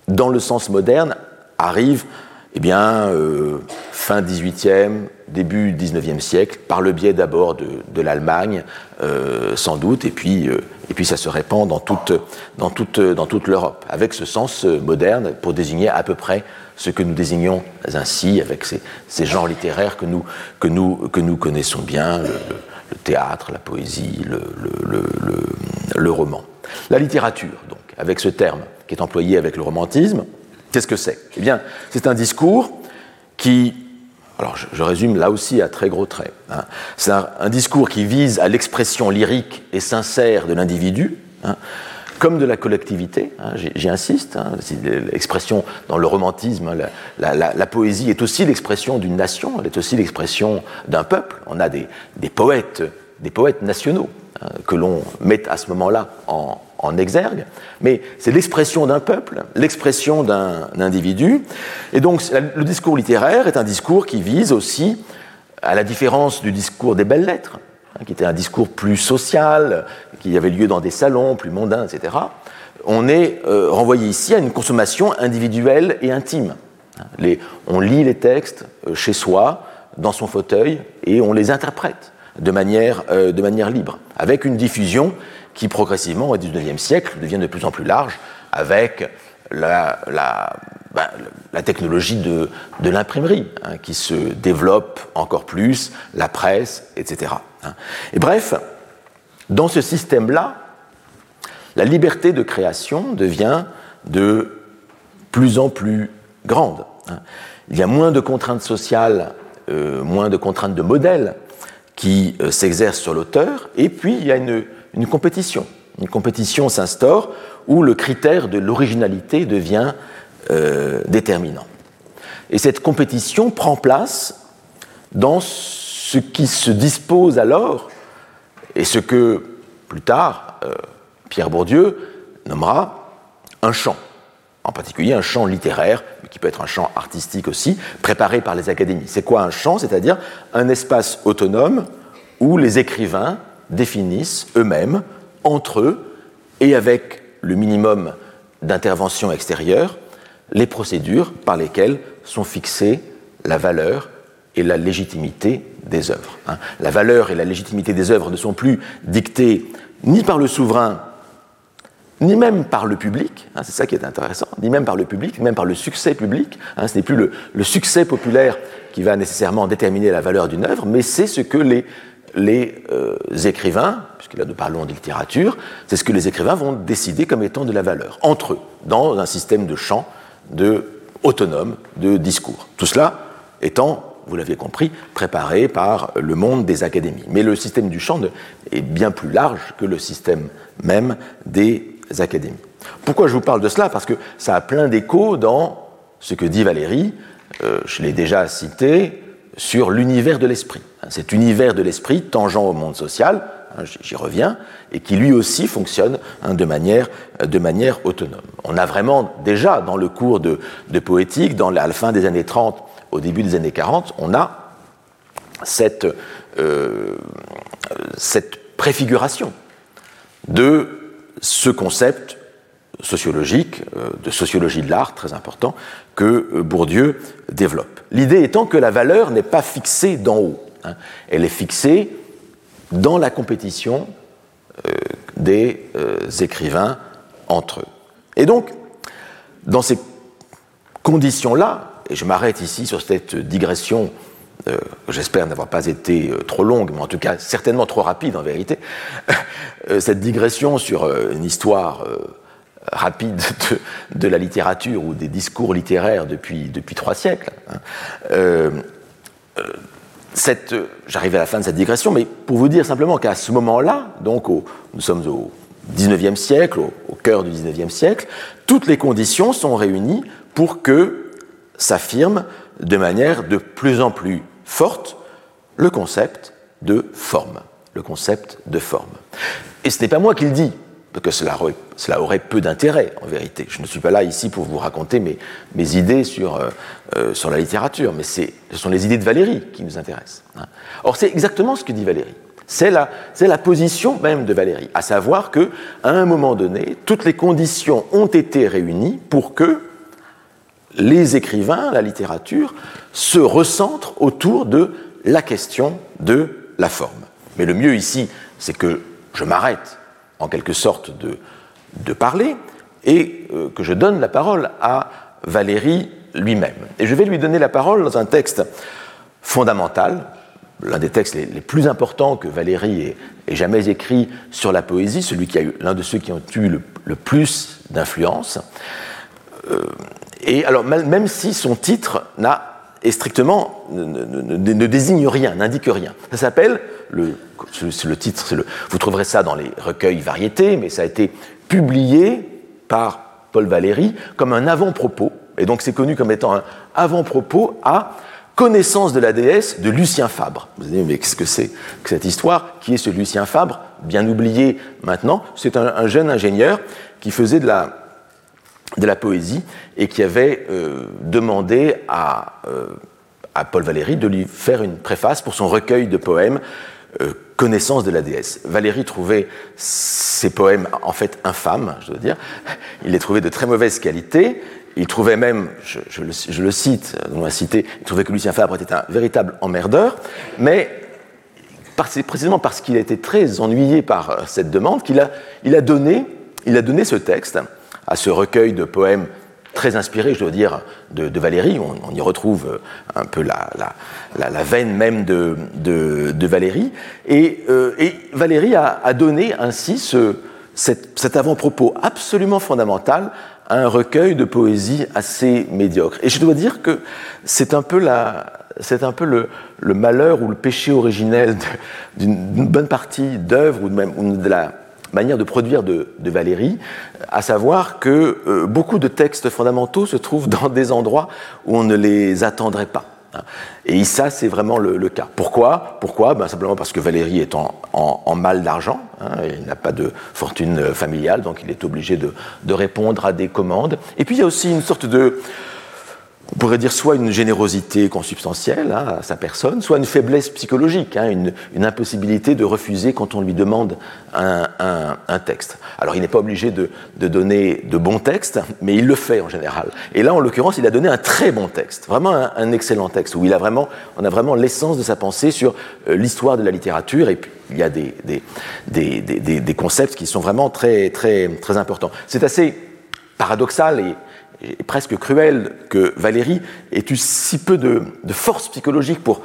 B: dans le sens moderne, arrive eh bien, euh, fin 18e, début 19e siècle, par le biais d'abord de, l'Allemagne, euh, sans doute, et puis, euh, et puis ça se répand dans toute, dans toute, dans toute l'Europe, avec ce sens moderne pour désigner à peu près ce que nous désignons ainsi, avec ces, ces genres littéraires que nous, que nous, que nous connaissons bien, le théâtre, la poésie, le, roman. La littérature, donc, avec ce terme qui est employé avec le romantisme, qu'est-ce que c'est? Eh bien, c'est un discours qui, alors je, résume là aussi à très gros traits, hein. c'est un, discours qui vise à l'expression lyrique et sincère de l'individu, hein, comme de la collectivité, hein, j'y insiste, hein, l'expression dans le romantisme, hein, la, poésie est aussi l'expression d'une nation, elle est aussi l'expression d'un peuple. On a des, poètes, des poètes nationaux que l'on met à ce moment-là en, exergue, mais c'est l'expression d'un peuple, l'expression d'un individu, et donc le discours littéraire est un discours qui vise aussi, à la différence du discours des belles lettres, qui était un discours plus social, qui avait lieu dans des salons plus mondains, etc., on est euh, renvoyé ici à une consommation individuelle et intime. on lit les textes euh, chez soi, dans son fauteuil, et on les interprète de manière, euh, de manière libre, avec une diffusion qui progressivement, au XIXe siècle, devient de plus en plus large, avec la, la, ben, technologie de, de l'imprimerie, hein, qui se développe encore plus, la presse, etc. Hein. Et bref, dans ce système-là, la liberté de création devient de plus en plus grande. Hein. Il y a moins de contraintes sociales, euh, moins de contraintes de modèles qui euh, s'exercent sur l'auteur, et puis il y a une, compétition Une compétition s'instaure où le critère de l'originalité devient euh, déterminant. Et cette compétition prend place dans ce qui se dispose alors, et ce que plus tard euh, Pierre Bourdieu nommera un champ, en particulier un champ littéraire, mais qui peut être un champ artistique aussi, préparé par les académies. C'est quoi un champ C'est-à-dire un espace autonome où les écrivains définissent eux-mêmes, entre eux, et avec le minimum d'intervention extérieure, les procédures par lesquelles sont fixées la valeur et la légitimité des œuvres. Hein. La valeur et la légitimité des œuvres ne sont plus dictées ni par le souverain, ni même par le public, hein, c'est ça qui est intéressant, ni même par le public, ni même par le succès public. Hein. ce n'est plus le, succès populaire qui va nécessairement déterminer la valeur d'une œuvre, mais c'est ce que les, les euh, écrivains, puisque là nous parlons de littérature, c'est ce que les écrivains vont décider comme étant de la valeur, entre eux, dans un système de champ de, autonome de discours. Tout cela étant vous l'avez compris, préparé par le monde des académies. Mais le système du chant est bien plus large que le système même des académies. Pourquoi je vous parle de cela? Parce que ça a plein d'échos dans ce que dit Valérie, euh, je l'ai déjà cité, sur l'univers de l'esprit. Cet univers de l'esprit tangent au monde social, hein, j'y reviens, et qui lui aussi fonctionne hein, de, manière, autonome. On a vraiment déjà dans le cours de, poétique, dans la fin des années 30, au début des années 40, on a euh, cette préfiguration de ce concept sociologique, euh, de sociologie de l'art, très important, que euh, Bourdieu développe. L'idée étant que la valeur n'est pas fixée d'en haut, hein. elle est fixée dans la compétition des écrivains entre eux. Et donc, dans ces conditions-là, et je m'arrête ici sur cette digression, euh, j'espère n'avoir pas été euh, trop longue, mais en tout cas certainement trop rapide en vérité, *laughs* euh, cette digression sur une histoire rapide *laughs* de, la littérature ou des discours littéraires depuis, depuis trois siècles. Hein. J'arrive à la fin de cette digression, mais pour vous dire simplement qu'à ce moment-là, donc nous sommes au 19e siècle, au, cœur du 19e siècle, toutes les conditions sont réunies pour que s'affirme de manière de plus en plus forte le concept de forme. Le concept de forme. Et ce n'est pas moi qui le dis, que cela aurait, peu d'intérêt en vérité. Je ne suis pas là ici pour vous raconter mes, idées sur, euh, euh, sur la littérature, mais ce sont les idées de Valérie qui nous intéressent. Hein. Or, c'est exactement ce que dit Valérie. C'est la, la, position même de Valérie, à savoir que, à un moment donné, toutes les conditions ont été réunies pour que les écrivains, la littérature, se recentrent autour de la question de la forme. Mais le mieux ici, c'est que je m'arrête en quelque sorte de, parler et euh, que je donne la parole à Valérie lui-même. Et je vais lui donner la parole dans un texte fondamental, l'un des textes les, plus importants que Valérie ait, jamais écrit sur la poésie, celui qui l'un de ceux qui ont eu le, plus d'influence. Euh, et alors, même si son titre n'a strictement ne, désigne rien, n'indique rien. Ça s'appelle le, titre, vous trouverez ça dans les recueils variétés, mais ça a été publié par Paul Valéry comme un avant-propos, et donc c'est connu comme étant un avant-propos à connaissance de la déesse de Lucien Fabre. Vous allez mais qu'est-ce que c'est que cette histoire? Qui est ce Lucien Fabre? Bien oublié maintenant. C'est un, jeune ingénieur qui faisait de la, de la poésie et qui avait euh, demandé à, euh, à, Paul Valéry de lui faire une préface pour son recueil de poèmes Connaissance de la déesse. Valéry trouvait ces poèmes en fait infâmes, je dois dire. Il les trouvait de très mauvaise qualité. Il trouvait même, je, le, cite, on cité, il trouvait que Lucien Fabre était un véritable emmerdeur, mais c'est précisément parce qu'il a été très ennuyé par cette demande qu'il a, il a, donné, il a donné ce texte à ce recueil de poèmes très inspiré, je dois dire, de, Valérie. On, y retrouve euh, un peu la, la, veine même de, de, Valérie. Et, euh, et Valérie a, donné ainsi ce, cet, avant-propos absolument fondamental à un recueil de poésie assez médiocre. Et je dois dire que c'est un peu la, c'est un peu le, le, malheur ou le péché originel d'une bonne partie d'œuvres ou, même, ou de la manière de produire de, Valérie, à savoir que beaucoup de textes fondamentaux se trouvent dans des endroits où on ne les attendrait pas. Et ça, c'est vraiment le, cas. Pourquoi? Pourquoi? Ben, Simplement parce que Valérie est en, mal d'argent, hein, il n'a pas de fortune familiale, donc il est obligé de, de, répondre à des commandes. Et puis il y a aussi une sorte de, on pourrait dire soit une générosité consubstantielle hein, à sa personne, soit une faiblesse psychologique, hein, une, impossibilité de refuser quand on lui demande un, texte. Alors il n'est pas obligé de, donner de bons textes, mais il le fait en général. Et là, en l'occurrence, il a donné un très bon texte, vraiment un, excellent texte, où il a vraiment, on a vraiment l'essence de sa pensée sur euh, l'histoire de la littérature, et puis il y a des, des, concepts qui sont vraiment très, très, très importants. C'est assez paradoxal et et presque cruel que Valérie ait eu si peu de, force psychologique pour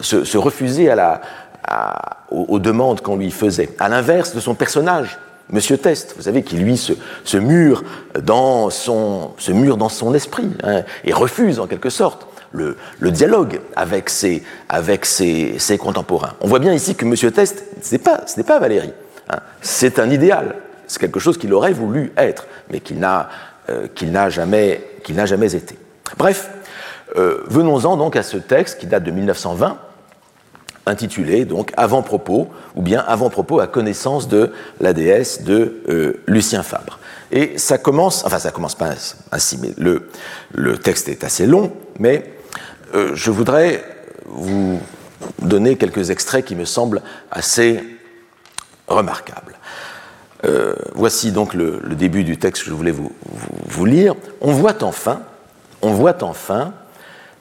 B: se, refuser à la, aux, demandes qu'on lui faisait. À l'inverse de son personnage, Monsieur Test, vous savez, qui lui se, mure, dans son, se mure dans son esprit hein, et refuse en quelque sorte le, dialogue avec, ses, avec ses, contemporains. On voit bien ici que Monsieur Test, ce n'est pas, pas Valérie, hein. c'est un idéal, c'est quelque chose qu'il aurait voulu être, mais qu'il n'a euh, qu'il n'a jamais, jamais, été. Bref, euh, venons-en donc à ce texte qui date de 1920, intitulé donc Avant-propos, ou bien Avant-propos à connaissance de la déesse de euh, Lucien Fabre. Et ça commence, enfin ça commence pas ainsi, mais le, le texte est assez long, mais je voudrais vous donner quelques extraits qui me semblent assez remarquables. Euh, voici donc le, début du texte que je voulais vous, lire. On voit enfin,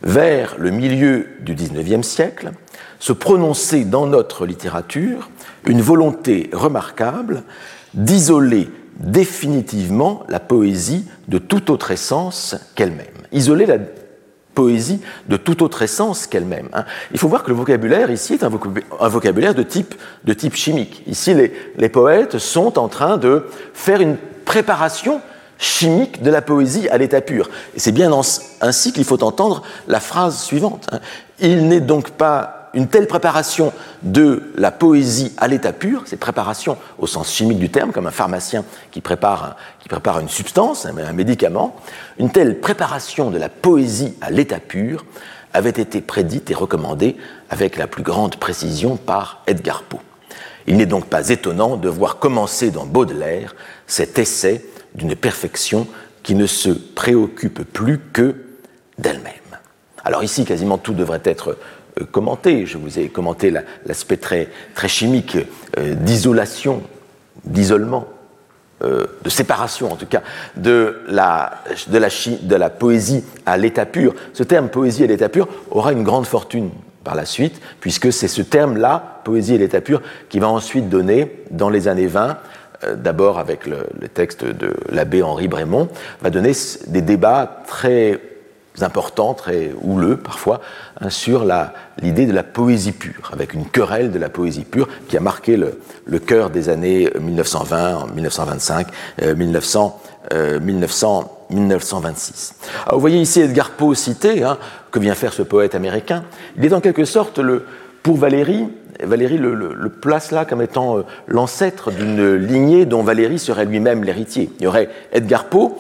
B: vers le milieu du XIXe siècle, se prononcer dans notre littérature une volonté remarquable d'isoler définitivement la poésie de toute autre essence qu'elle-même. Isoler poésie de toute autre essence qu'elle-même. Hein. Il faut voir que le vocabulaire ici est un vocabulaire de type, de type chimique. Ici, les, les, poètes sont en train de faire une préparation chimique de la poésie à l'état pur. Et c'est bien ainsi qu'il faut entendre la phrase suivante. Hein. Il n'est donc pas une telle préparation de la poésie à l'état pur, cette préparation au sens chimique du terme, comme un pharmacien qui prépare, qui prépare une substance, un médicament, une telle préparation de la poésie à l'état pur avait été prédite et recommandée avec la plus grande précision par Edgar Poe. Il n'est donc pas étonnant de voir commencer dans Baudelaire cet essai d'une perfection qui ne se préoccupe plus que d'elle-même. Alors ici, quasiment tout devrait être commenté. Je vous ai commenté l'aspect très, très chimique euh, d'isolation, d'isolement, euh, de séparation en tout cas, de la, poésie à l'état pur. Ce terme poésie à l'état pur aura une grande fortune par la suite, puisque c'est ce terme-là, poésie à l'état pur, qui va ensuite donner, dans les années 20, d'abord avec le, le, texte de l'abbé Henri Brémond, va donner des débats très importants, très houleux parfois, hein, sur l'idée de la poésie pure, avec une querelle de la poésie pure qui a marqué le, cœur des années 1920, 1925, 1900, 1900, 1926. Alors vous voyez ici Edgar Poe cité, hein, que vient faire ce poète américain. Il est en quelque sorte, le, pour Valérie, Valérie le, le, place là comme étant euh, l'ancêtre d'une lignée dont Valérie serait lui-même l'héritier. Il y aurait Edgar Poe,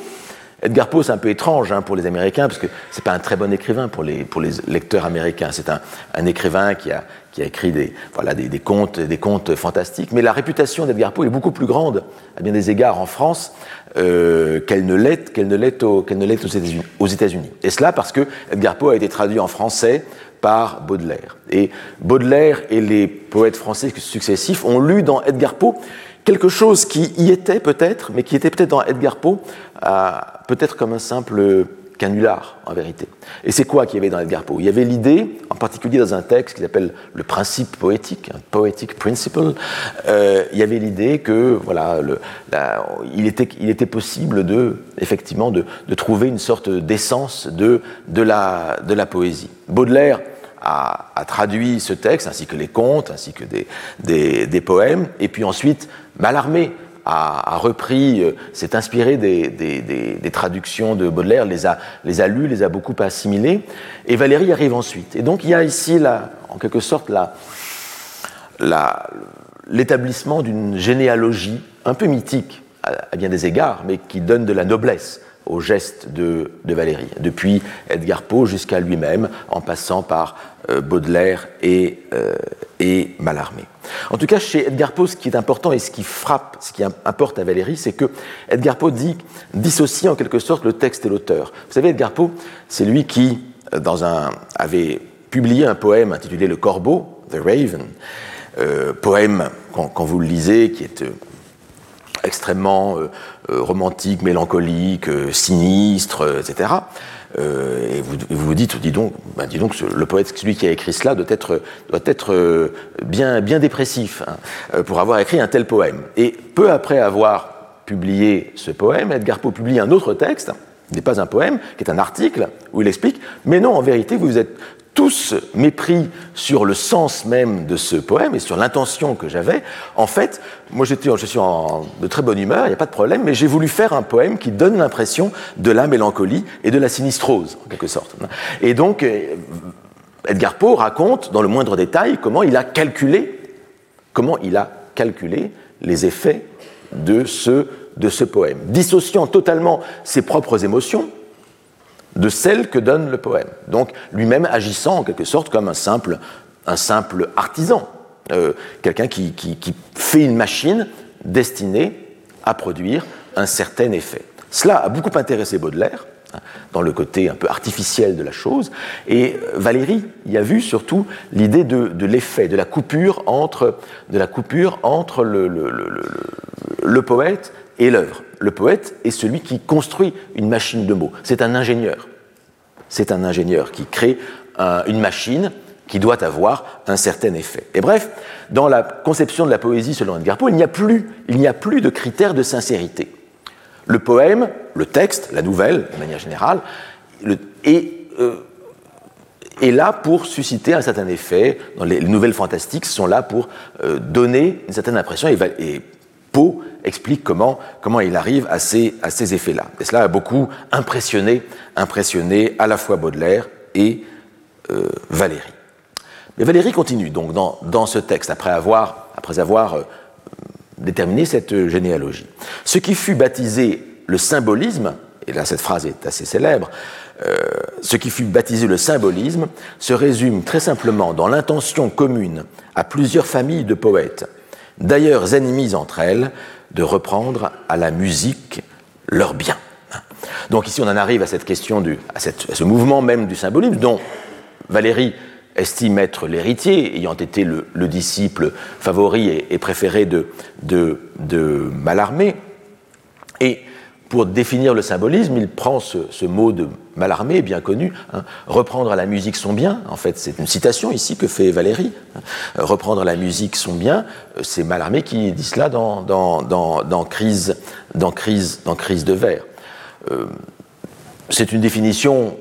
B: Edgar Poe, c'est un peu étrange hein, pour les Américains, parce que c'est pas un très bon écrivain pour les, pour les lecteurs américains. C'est un, un, écrivain qui a, qui a écrit des, voilà, des, des, contes, des contes fantastiques. Mais la réputation d'Edgar Poe est beaucoup plus grande, à bien des égards, en France, euh, qu'elle ne l'est, qu'elle ne l'est, ne l'est aux États-Unis. Et cela parce que Edgar Poe a été traduit en français par Baudelaire. Et Baudelaire et les poètes français successifs ont lu dans Edgar Poe quelque chose qui y était peut-être, mais qui était peut-être dans Edgar Poe, peut-être comme un simple canular en vérité. Et c'est quoi qu'il y avait dans Edgar Poe? Il y avait l'idée, en particulier dans un texte qui s'appelle le principe poétique, un poetic principle, euh, il y avait l'idée que voilà, il, était, possible de, effectivement de, trouver une sorte d'essence de, la, poésie. Baudelaire a, traduit ce texte, ainsi que les contes, ainsi que des, des, des poèmes, et puis ensuite Mallarmé a, repris, euh, s'est inspiré des, traductions de Baudelaire, les a, les a lus, les a beaucoup assimilés, et Valérie arrive ensuite. Et donc il y a ici, en quelque sorte, la, l'établissement d'une généalogie un peu mythique à, bien des égards, mais qui donne de la noblesse au geste de, Valérie, depuis Edgar Poe jusqu'à lui-même, en passant par euh, Baudelaire et, euh, et Mallarmé. En tout cas, chez Edgar Poe, ce qui est important et ce qui frappe, ce qui importe à Valérie, c'est que Edgar Poe dissocie en quelque sorte le texte et l'auteur. Vous savez, Edgar Poe, c'est lui qui, euh, dans un, avait publié un poème intitulé Le Corbeau, The Raven, poème, quand, vous le lisez, qui est extrêmement euh, euh, romantique, mélancolique, euh, sinistre, etc. et vous, vous dites, dis donc, ben dis donc, le poète, celui qui a écrit cela, doit être, doit être bien, bien dépressif hein, pour avoir écrit un tel poème. Et peu après avoir publié ce poème, Edgar Poe publie un autre texte, n'est pas un poème, qui est un article où il explique, mais non, en vérité, vous êtes tous mépris sur le sens même de ce poème et sur l'intention que j'avais, en fait, moi j'étais, je suis en, de très bonne humeur, il n'y a pas de problème, mais j'ai voulu faire un poème qui donne l'impression de la mélancolie et de la sinistrose, en quelque sorte. Et donc, euh, Edgar Poe raconte dans le moindre détail comment il a calculé, comment il a calculé les effets de ce, de ce poème, dissociant totalement ses propres émotions, de celle que donne le poème. Donc lui-même agissant en quelque sorte comme un simple, un simple artisan, euh, quelqu'un qui, fait une machine destinée à produire un certain effet. Cela a beaucoup intéressé Baudelaire, hein, dans le côté un peu artificiel de la chose, et Valérie y a vu surtout l'idée de, l'effet, de la coupure entre, de la coupure entre le, le poète et l'œuvre. Le poète est celui qui construit une machine de mots. C'est un ingénieur. C'est un ingénieur qui crée une machine qui doit avoir un certain effet. Et bref, dans la conception de la poésie selon Edgar Poe, il n'y a plus, il n'y a plus de critères de sincérité. Le poème, le texte, la nouvelle, de manière générale, est, euh, est, là pour susciter un certain effet. Les, nouvelles fantastiques sont là pour euh, donner une certaine impression. Et Poe explique comment, il arrive à ces, effets-là. Et cela a beaucoup impressionné, impressionné à la fois Baudelaire et euh, Valérie. Mais Valérie continue donc dans, ce texte, après avoir, après avoir euh, déterminé cette généalogie. Ce qui fut baptisé le symbolisme, et là cette phrase est assez célèbre, euh, ce qui fut baptisé le symbolisme se résume très simplement dans l'intention commune à plusieurs familles de poètes d'ailleurs ennemies entre elles, de reprendre à la musique leur bien. Donc ici on en arrive à cette question, à, ce mouvement même du symbolisme dont Valérie estime être l'héritier, ayant été le, disciple favori et, préféré de, de, de Mallarmé. Et pour définir le symbolisme, il prend ce, mot de Mallarmé, bien connu, hein, reprendre à la musique son bien. En fait, c'est une citation ici que fait Valérie. Hein. reprendre à la musique son bien, euh, c'est Mallarmé qui dit cela dans, dans, crise, dans, crise, dans crise de vers. Euh, c'est une définition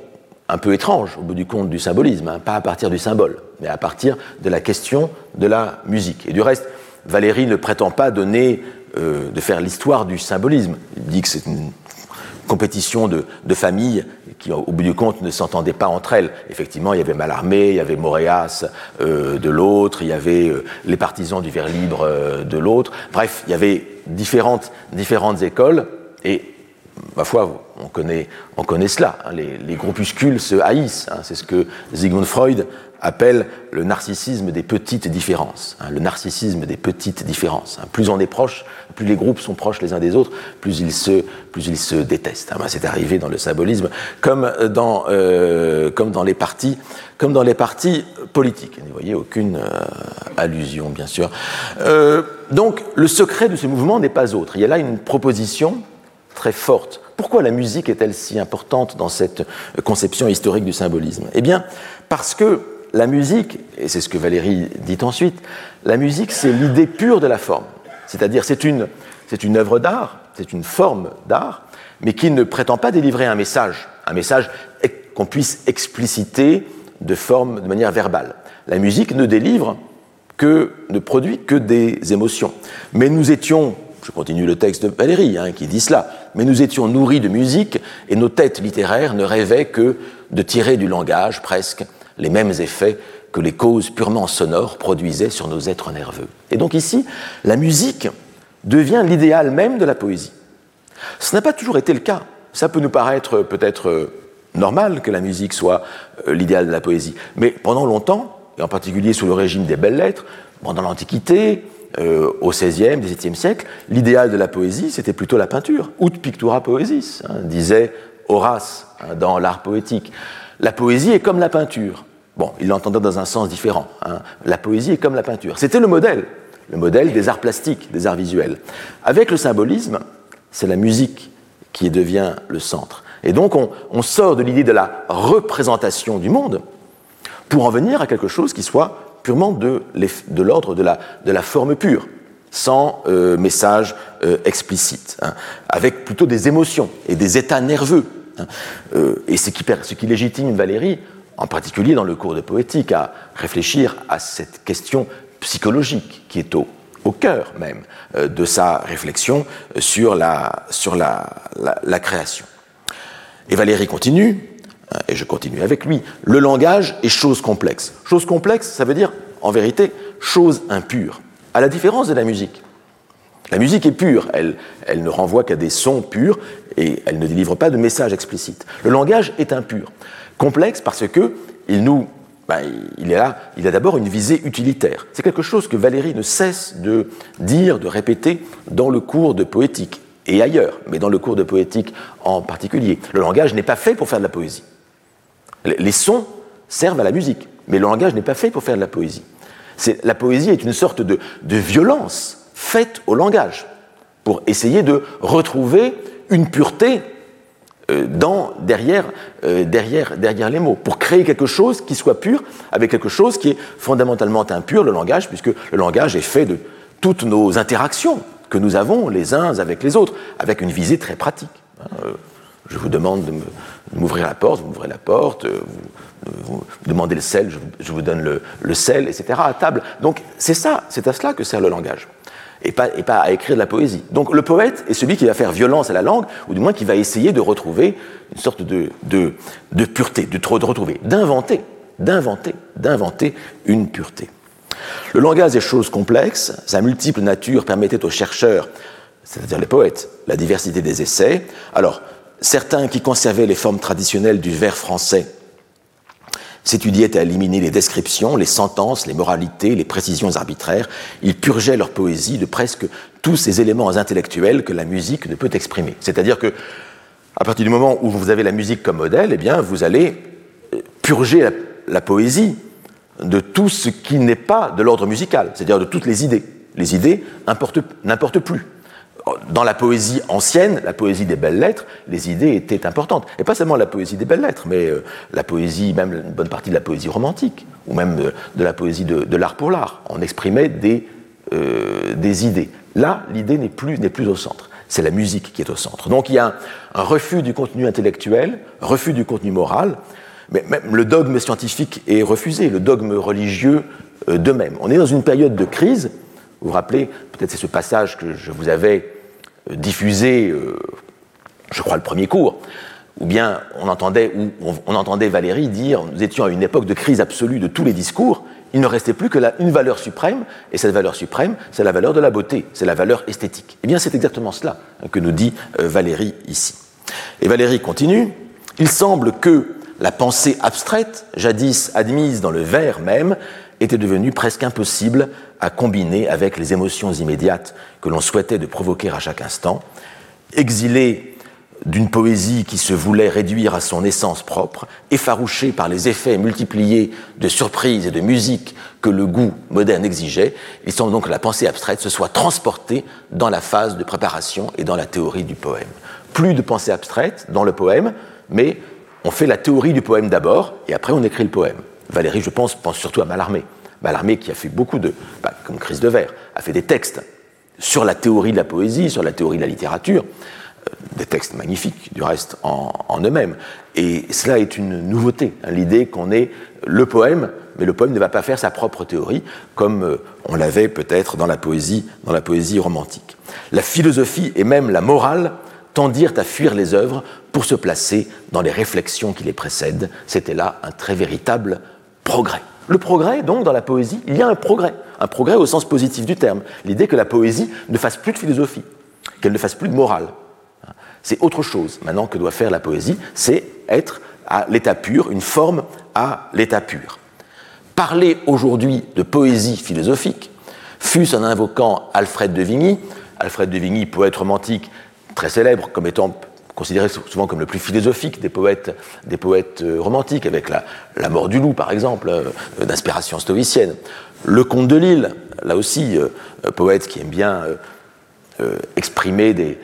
B: un peu étrange, au bout du compte, du symbolisme, hein, pas à partir du symbole, mais à partir de la question de la musique. Et du reste, Valérie ne prétend pas donner euh, de faire l'histoire du symbolisme. Il dit que c'est une compétition de, familles qui, au bout du compte, ne s'entendaient pas entre elles. Effectivement, il y avait Mallarmé, il y avait Moréas euh, de l'autre, il y avait euh, les partisans du vers libre de l'autre. Bref, il y avait différentes, différentes écoles et ma foi, on connaît, on connaît cela. Hein. les, groupuscules se haïssent. Hein. c'est ce que Sigmund Freud appelle le narcissisme des petites différences. Hein. le narcissisme des petites différences. plus on est proche, plus les groupes sont proches les uns des autres, plus ils se, plus ils se détestent. Ben, c'est arrivé dans le symbolisme, comme dans, euh, comme dans les partis, comme dans les partis politiques. Vous voyez aucune euh, allusion, bien sûr. Euh, donc, le secret de ce mouvement n'est pas autre. Il y a là une proposition très forte. Pourquoi la musique est-elle si importante dans cette conception historique du symbolisme? Eh bien, parce que la musique, et c'est ce que Valérie dit ensuite, la musique, c'est l'idée pure de la forme. C'est-à-dire, c'est une, c'est une œuvre d'art, c'est une forme d'art, mais qui ne prétend pas délivrer un message, un message qu'on puisse expliciter de forme, de manière verbale. La musique ne délivre que, ne produit que des émotions. Mais nous étions je continue le texte de Valérie hein, qui dit cela, mais nous étions nourris de musique et nos têtes littéraires ne rêvaient que de tirer du langage presque les mêmes effets que les causes purement sonores produisaient sur nos êtres nerveux. Et donc ici, la musique devient l'idéal même de la poésie. Ce n'a pas toujours été le cas. Ça peut nous paraître peut-être euh, normal que la musique soit euh, l'idéal de la poésie. Mais pendant longtemps, et en particulier sous le régime des belles lettres, pendant l'Antiquité, euh, au XVIe, XVIIe siècle, l'idéal de la poésie, c'était plutôt la peinture. Ut pictura poesis, hein, disait Horace hein, dans l'art poétique. La poésie est comme la peinture. Bon, il l'entendait dans un sens différent. Hein. La poésie est comme la peinture. C'était le modèle, le modèle des arts plastiques, des arts visuels. Avec le symbolisme, c'est la musique qui devient le centre. Et donc on, sort de l'idée de la représentation du monde pour en venir à quelque chose qui soit purement de, l'ordre de la, forme pure, sans euh, message euh, explicite, hein, avec plutôt des émotions et des états nerveux. Euh, et ce qui, ce qui légitime Valérie, en particulier dans le cours de poétique, à réfléchir à cette question psychologique qui est au, cœur même de sa réflexion sur la création. Et Valérie continue, hein, et je continue avec lui, le langage est chose complexe. Chose complexe, ça veut dire, en vérité, chose impure, à la différence de la musique. La musique est pure, elle, ne renvoie qu'à des sons purs et elle ne délivre pas de messages explicites. Le langage est impur. Complexe parce que il ben, il, là, a d'abord une visée utilitaire. C'est quelque chose que Valérie ne cesse de dire, de répéter dans le cours de poétique et ailleurs, mais dans le cours de poétique en particulier. Le langage n'est pas fait pour faire de la poésie. Les sons servent à la musique, mais le langage n'est pas fait pour faire de la poésie. La poésie est une sorte de, violence faite au langage, pour essayer de retrouver une pureté euh, dans, derrière, euh, derrière, derrière les mots, pour créer quelque chose qui soit pur avec quelque chose qui est fondamentalement impur, le langage, puisque le langage est fait de toutes nos interactions que nous avons les uns avec les autres, avec une visée très pratique. Euh, je vous demande de m'ouvrir la porte, vous m'ouvrez la porte, vous, demandez le sel, je, vous donne le, sel, etc. à table. Donc c'est ça, c'est à cela que sert le langage. Et pas, à écrire de la poésie. Donc le poète est celui qui va faire violence à la langue, ou du moins qui va essayer de retrouver une sorte de, de, pureté, de, de retrouver, d'inventer, d'inventer, d'inventer une pureté. Le langage des choses complexes, sa multiple nature permettait aux chercheurs, c'est-à-dire les poètes, la diversité des essais. Alors, certains qui conservaient les formes traditionnelles du vers français s'étudiaient à éliminer les descriptions, les sentences, les moralités, les précisions arbitraires. Ils purgeaient leur poésie de presque tous ces éléments intellectuels que la musique ne peut exprimer. C'est-à-dire que, à partir du moment où vous avez la musique comme modèle, eh bien, vous allez euh, purger la poésie de tout ce qui n'est pas de l'ordre musical, c'est-à-dire de toutes les idées. Les idées n'importent plus. Dans la poésie ancienne, la poésie des belles lettres, les idées étaient importantes. Et pas seulement la poésie des belles lettres, mais euh, la poésie, même une bonne partie de la poésie romantique, ou même euh, de, la poésie de, l'art pour l'art. On exprimait des, euh, idées. Là, l'idée n'est plus, plus au centre. C'est la musique qui est au centre. Donc il y a un refus du contenu intellectuel, refus du contenu moral, mais même le dogme scientifique est refusé, le dogme religieux euh, de même. On est dans une période de crise. Vous vous rappelez, peut-être c'est ce passage que je vous avais euh, diffusé, euh, je crois, le premier cours, ou bien on entendait, Valérie dire nous étions à une époque de crise absolue de tous les discours, il ne restait plus que une valeur suprême, et cette valeur suprême, c'est la valeur de la beauté, c'est la valeur esthétique. Eh bien, c'est exactement cela que nous dit Valérie ici. Et Valérie continue il semble que la pensée abstraite, jadis admise dans le vers même, était devenue presque impossible à combiner avec les émotions immédiates que l'on souhaitait de provoquer à chaque instant. Exilé d'une poésie qui se voulait réduire à son essence propre, effarouché par les effets multipliés de surprise et de musique que le goût moderne exigeait, il semble donc que la pensée abstraite se soit transportée dans la phase de préparation et dans la théorie du poème. Plus de pensée abstraite dans le poème, mais on fait la théorie du poème d'abord, et après on écrit le poème. Valérie, je pense, pense surtout à Mallarmé. Mallarmé qui a fait beaucoup de, bah, comme Chris de Verre, a fait des textes sur la théorie de la poésie, sur la théorie de la littérature, euh, des textes magnifiques du reste en, eux-mêmes. Et cela est une nouveauté, hein, l'idée qu'on ait le poème, mais le poème ne va pas faire sa propre théorie, comme euh, on l'avait peut-être dans la poésie, dans la poésie romantique. La philosophie et même la morale tendirent à fuir les œuvres pour se placer dans les réflexions qui les précèdent. C'était là un très véritable progrès. Le progrès, donc, dans la poésie, il y a un progrès, un progrès au sens positif du terme. L'idée que la poésie ne fasse plus de philosophie, qu'elle ne fasse plus de morale. C'est autre chose maintenant que doit faire la poésie, c'est être à l'état pur, une forme à l'état pur. Parler aujourd'hui de poésie philosophique, fût-ce en invoquant Alfred de Vigny, Alfred de Vigny, poète romantique très célèbre, comme étant considéré souvent comme le plus philosophique des poètes, des poètes euh, romantiques, avec la, mort du loup, par exemple, euh, d'inspiration stoïcienne. Le comte de Lille, là aussi, euh, poète qui aime bien exprimer des,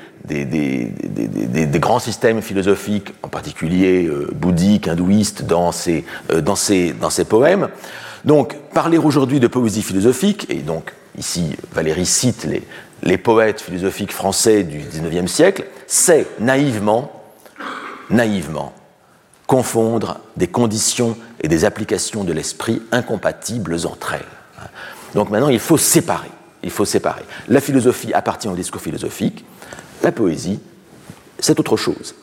B: grands systèmes philosophiques, en particulier bouddhiques, hindouistes, dans ses, dans, ses, dans ses poèmes. Donc, parler aujourd'hui de poésie philosophique, et donc ici Valérie cite les, les poètes philosophiques français du XIXe siècle, c'est naïvement, naïvement, confondre des conditions et des applications de l'esprit incompatibles entre elles. Donc maintenant, il faut séparer. Il faut séparer. La philosophie appartient au discours philosophique. La poésie, c'est autre chose.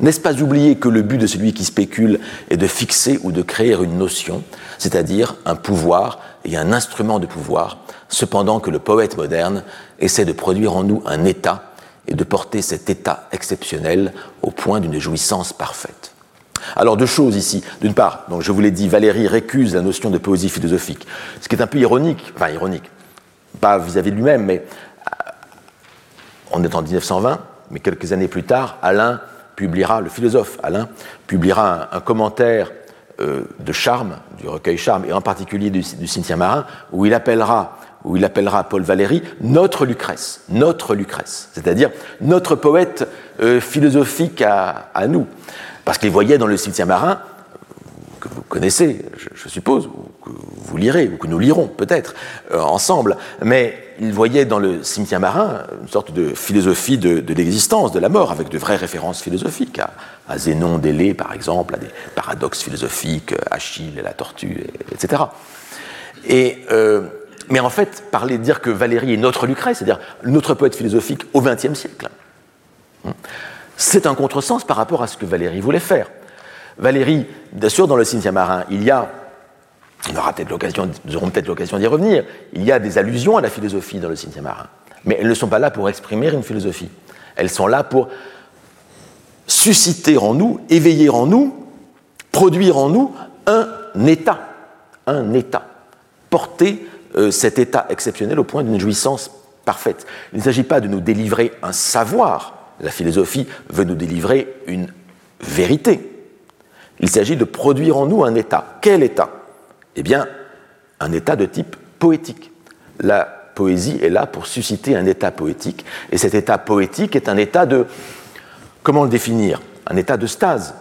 B: N'est-ce pas oublier que le but de celui qui spécule est de fixer ou de créer une notion, c'est-à-dire un pouvoir et un instrument de pouvoir, cependant que le poète moderne essaie de produire en nous un état et de porter cet état exceptionnel au point d'une jouissance parfaite. Alors deux choses ici. D'une part, je vous l'ai dit, Valérie récuse la notion de poésie philosophique, ce qui est un peu ironique, enfin ironique, pas vis-à-vis de lui-même, mais euh, on est en 1920, mais quelques années plus tard, Alain publiera, le philosophe Alain, publiera un, commentaire euh, de Charme, du recueil Charme, et en particulier du, du Cynthia Marin, où il appellera où il appellera Paul Valéry notre Lucrèce, notre Lucrèce, c'est-à-dire notre poète euh, philosophique à, nous. Parce qu'il voyait dans le cimetière marin, que vous connaissez, je, suppose, ou que vous lirez, ou que nous lirons peut-être euh, ensemble, mais il voyait dans le cimetière marin une sorte de philosophie de, l'existence, de la mort, avec de vraies références philosophiques, à, Zénon d'Élée par exemple, à des paradoxes philosophiques, Achille et la tortue, etc. Et mais en fait, parler, dire que Valérie est notre Lucrèce, c'est-à-dire notre poète philosophique au XXe siècle, hein, c'est un contresens par rapport à ce que Valérie voulait faire. Valérie, bien sûr, dans le cimetière marin, il y a, on peut-être l'occasion, nous aurons peut-être l'occasion d'y revenir, il y a des allusions à la philosophie dans le cimetière marin. Mais elles ne sont pas là pour exprimer une philosophie. Elles sont là pour susciter en nous, éveiller en nous, produire en nous un état, un état, porté euh, cet état exceptionnel au point d'une jouissance parfaite. Il ne s'agit pas de nous délivrer un savoir, la philosophie veut nous délivrer une vérité. Il s'agit de produire en nous un état. Quel état? Eh bien, un état de type poétique. La poésie est là pour susciter un état poétique, et cet état poétique est un état de, comment le définir? Un état de stase,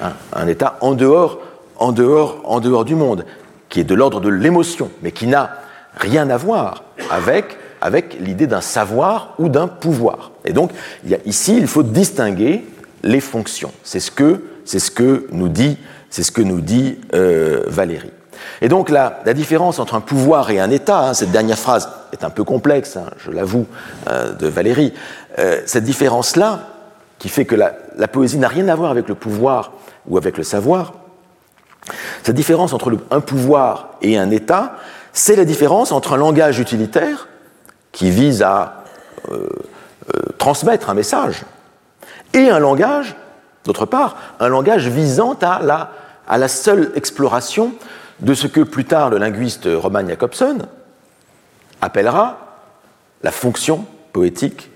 B: hein, un état en dehors, en dehors, en dehors du monde qui est de l'ordre de l'émotion, mais qui n'a rien à voir avec, avec l'idée d'un savoir ou d'un pouvoir. Et donc, il y a, ici, il faut distinguer les fonctions. C'est ce que, c'est ce que nous dit, c'est ce que nous dit euh, Valérie. Et donc la, la, différence entre un pouvoir et un État, hein, cette dernière phrase est un peu complexe, hein, je l'avoue, euh, de Valérie, euh, cette différence-là, qui fait que la, la poésie n'a rien à voir avec le pouvoir ou avec le savoir, cette différence entre un pouvoir et un État, c'est la différence entre un langage utilitaire qui vise à euh, euh, transmettre un message et un langage, d'autre part, un langage visant à la, à la seule exploration de ce que plus tard le linguiste Roman Jacobson appellera la fonction poétique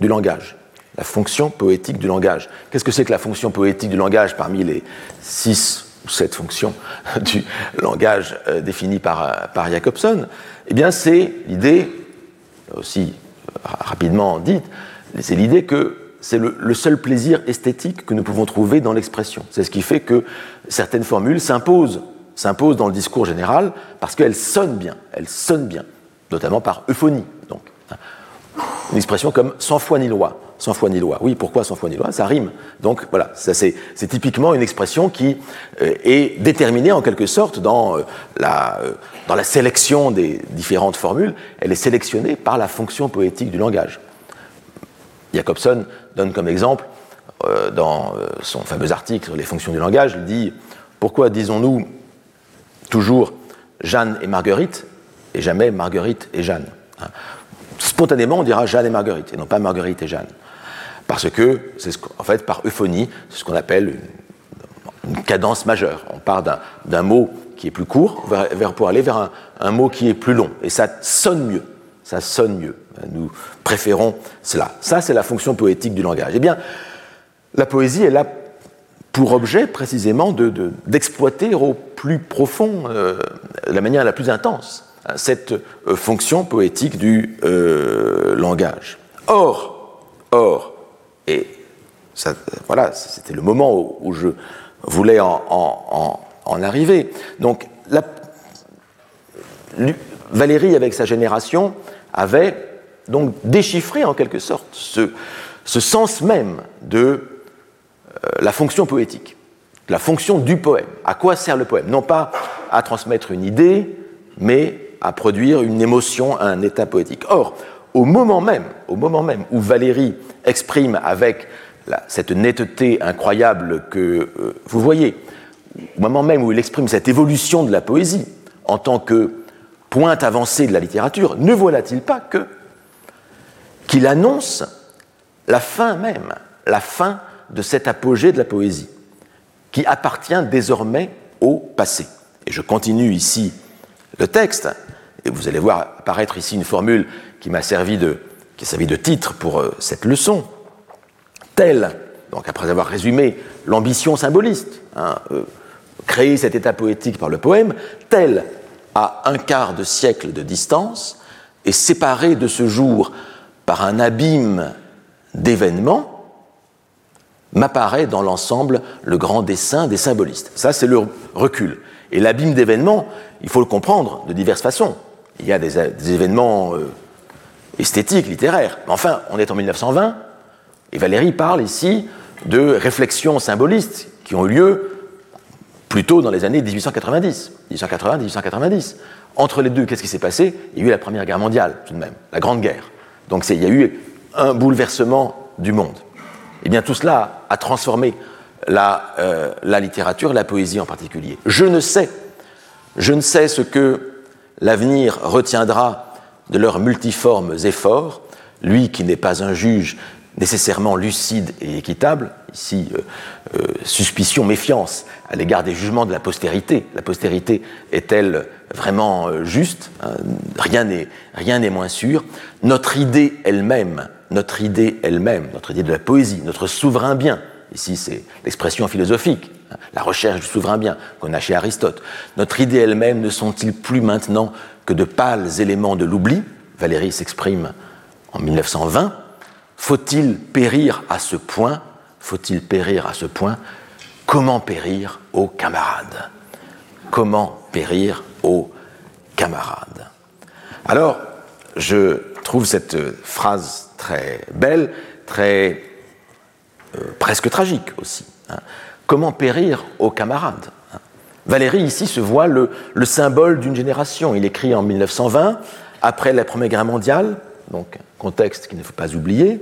B: du langage. La fonction poétique du langage. Qu'est-ce que c'est que la fonction poétique du langage parmi les six cette fonction *laughs* du langage euh, défini par, euh, par Jacobson, eh bien c'est l'idée, aussi euh, rapidement dite, c'est l'idée que c'est le, seul plaisir esthétique que nous pouvons trouver dans l'expression. C'est ce qui fait que certaines formules s'imposent, s'imposent dans le discours général parce qu'elles sonnent bien, elles sonnent bien, notamment par euphonie. Une expression comme sans foi ni loi sans foi ni loi. Oui, pourquoi sans foi ni loi? Ça rime. Donc voilà, c'est typiquement une expression qui euh, est déterminée en quelque sorte dans, euh, la, euh, dans la sélection des différentes formules. Elle est sélectionnée par la fonction poétique du langage. Jacobson donne comme exemple, dans son fameux article sur les fonctions du langage, il dit Pourquoi disons-nous toujours Jeanne et Marguerite, et jamais Marguerite et Jeanne? Hein. Spontanément, on dira Jeanne et Marguerite, et non pas Marguerite et Jeanne. Parce que, c'est en fait, par euphonie, c'est ce qu'on appelle une, cadence majeure. On part d'un mot qui est plus court vers, pour aller vers un, mot qui est plus long. Et ça sonne mieux. Ça sonne mieux. Nous préférons cela. Ça, c'est la fonction poétique du langage. Eh bien, la poésie, elle a pour objet précisément d'exploiter de, au plus profond, euh, la manière la plus intense, cette euh, fonction poétique du euh, langage. Or, or, et voilà, c'était le moment où, je voulais en, arriver. Donc, Valérie, avec sa génération, avait donc déchiffré en quelque sorte ce, ce sens même de euh, la fonction poétique, la fonction du poème. À quoi sert le poème? Non pas à transmettre une idée, mais à produire une émotion, un état poétique. Or, au moment même, au moment même où Valérie exprime avec cette netteté incroyable que euh, vous voyez, au moment même où il exprime cette évolution de la poésie en tant que pointe avancée de la littérature, ne voilà-t-il pas que qu'il annonce la fin même, la fin de cet apogée de la poésie, qui appartient désormais au passé? Et je continue ici le texte, et vous allez voir apparaître ici une formule qui m'a servi de, qui de titre pour euh, cette leçon. Telle, donc après avoir résumé l'ambition symboliste, hein, euh, créer cet état poétique par le poème, telle à un quart de siècle de distance et séparée de ce jour par un abîme d'événements, m'apparaît dans l'ensemble le grand dessin des symbolistes. Ça, c'est le recul. Et l'abîme d'événements, il faut le comprendre de diverses façons. Il y a des, événements euh, esthétiques, littéraires. Mais enfin, on est en 1920, et Valérie parle ici de réflexions symbolistes qui ont eu lieu plutôt dans les années 1890, 1880-1890. Entre les deux, qu'est-ce qui s'est passé? Il y a eu la Première Guerre mondiale, tout de même, la Grande Guerre. Donc il y a eu un bouleversement du monde. Et eh bien tout cela a transformé la, euh, la littérature, la poésie en particulier. Je ne sais, je ne sais ce que l'avenir retiendra de leurs multiformes efforts, lui qui n'est pas un juge nécessairement lucide et équitable, ici euh, euh, suspicion, méfiance à l'égard des jugements de la postérité. La postérité est-elle vraiment juste hein, Rien n'est moins sûr. Notre idée elle-même notre idée elle-même, notre idée de la poésie, notre souverain bien, ici c'est l'expression philosophique, hein, la recherche du souverain bien qu'on a chez Aristote, notre idée elle-même ne sont-ils plus maintenant que de pâles éléments de l'oubli? Valérie s'exprime en 1920. Faut-il périr à ce point? Faut-il périr à ce point? Comment périr aux camarades Comment périr aux camarades Alors, je trouve cette phrase très belle, très presque tragique aussi. Hein. Comment périr aux camarades hein. Valéry ici se voit le, symbole d'une génération. Il écrit en 1920, après la Première Guerre mondiale, donc contexte qu'il ne faut pas oublier.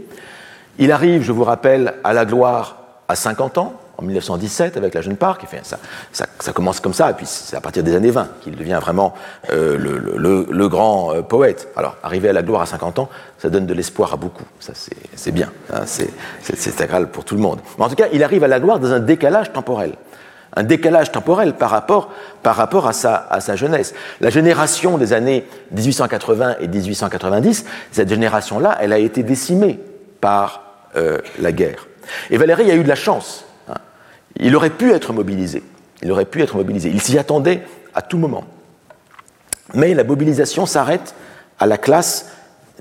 B: Il arrive, je vous rappelle, à la gloire à 50 ans, en 1917 avec la Jeune Parc. ça, commence comme ça, et puis c'est à partir des années 20 qu'il devient vraiment euh, le, grand euh, poète. Alors, arriver à la gloire à 50 ans, ça donne de l'espoir à beaucoup. Ça, c'est bien. Hein, c'est agréable pour tout le monde. Mais en tout cas, il arrive à la gloire dans un décalage temporel. Un décalage temporel par rapport, par rapport à, sa, à sa jeunesse. La génération des années 1880 et 1890, cette génération-là, elle a été décimée par euh, la guerre. Et Valérie a eu de la chance il aurait pu être mobilisé. Il s'y attendait à tout moment. Mais la mobilisation s'arrête à la classe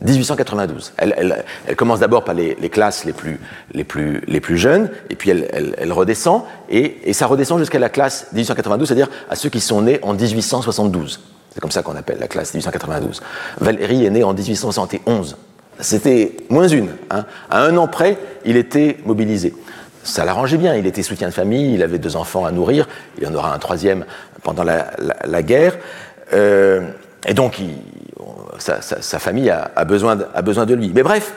B: 1892. Elle, commence d'abord par les, classes les plus, jeunes, et puis elle, redescend, et, ça redescend jusqu'à la classe 1892, c'est-à-dire à ceux qui sont nés en 1872. C'est comme ça qu'on appelle la classe 1892. Valérie est née en 1871. C'était moins une. Hein. À un an près, il était mobilisé ça l'arrangeait bien. Il était soutien de famille, il avait deux enfants à nourrir, il en aura un troisième pendant la, guerre. Euh, et donc, sa, famille a, besoin de, lui. Mais bref,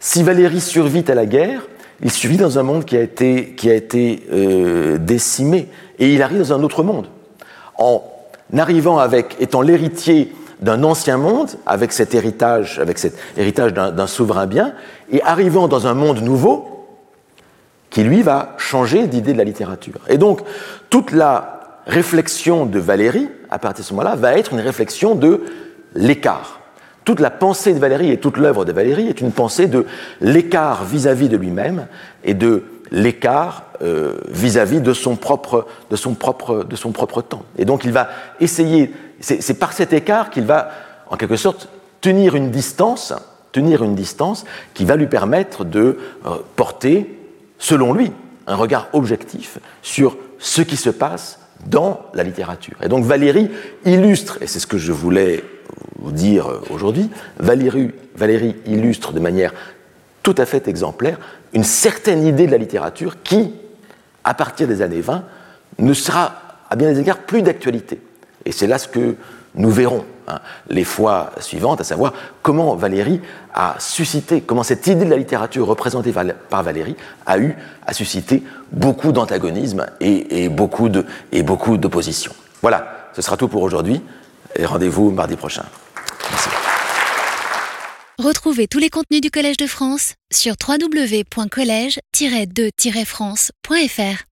B: si Valérie survit à la guerre, il survit dans un monde qui a été, euh, décimé. Et il arrive dans un autre monde. En n'arrivant avec, étant l'héritier d'un ancien monde, avec cet héritage, avec cet héritage d'un souverain bien, et arrivant dans un monde nouveau, qui lui va changer d'idée de la littérature. Et donc, toute la réflexion de Valérie, à partir de ce moment-là, va être une réflexion de l'écart. Toute la pensée de Valérie et toute l'œuvre de Valérie est une pensée de l'écart vis-à-vis de lui-même et de l'écart euh, vis-à-vis de son propre de son propre de son propre temps. Et donc il va essayer. C'est par cet écart qu'il va, en quelque sorte, tenir une distance, tenir une distance qui va lui permettre de euh, porter, selon lui, un regard objectif sur ce qui se passe dans la littérature. Et donc Valérie illustre, et c'est ce que je voulais vous dire aujourd'hui, Valérie, Valérie illustre de manière tout à fait exemplaire une certaine idée de la littérature qui, à partir des années 20, ne sera à bien des égards plus d'actualité. Et c'est là ce que nous verrons hein, les fois suivantes, à savoir comment Valérie a suscité, comment cette idée de la littérature représentée par Valérie a eu à susciter beaucoup d'antagonisme et, et beaucoup d'opposition. Voilà, ce sera tout pour aujourd'hui et rendez-vous mardi prochain. Merci.
A: Retrouvez tous les contenus du Collège de France sur www.colège-2-france.fr.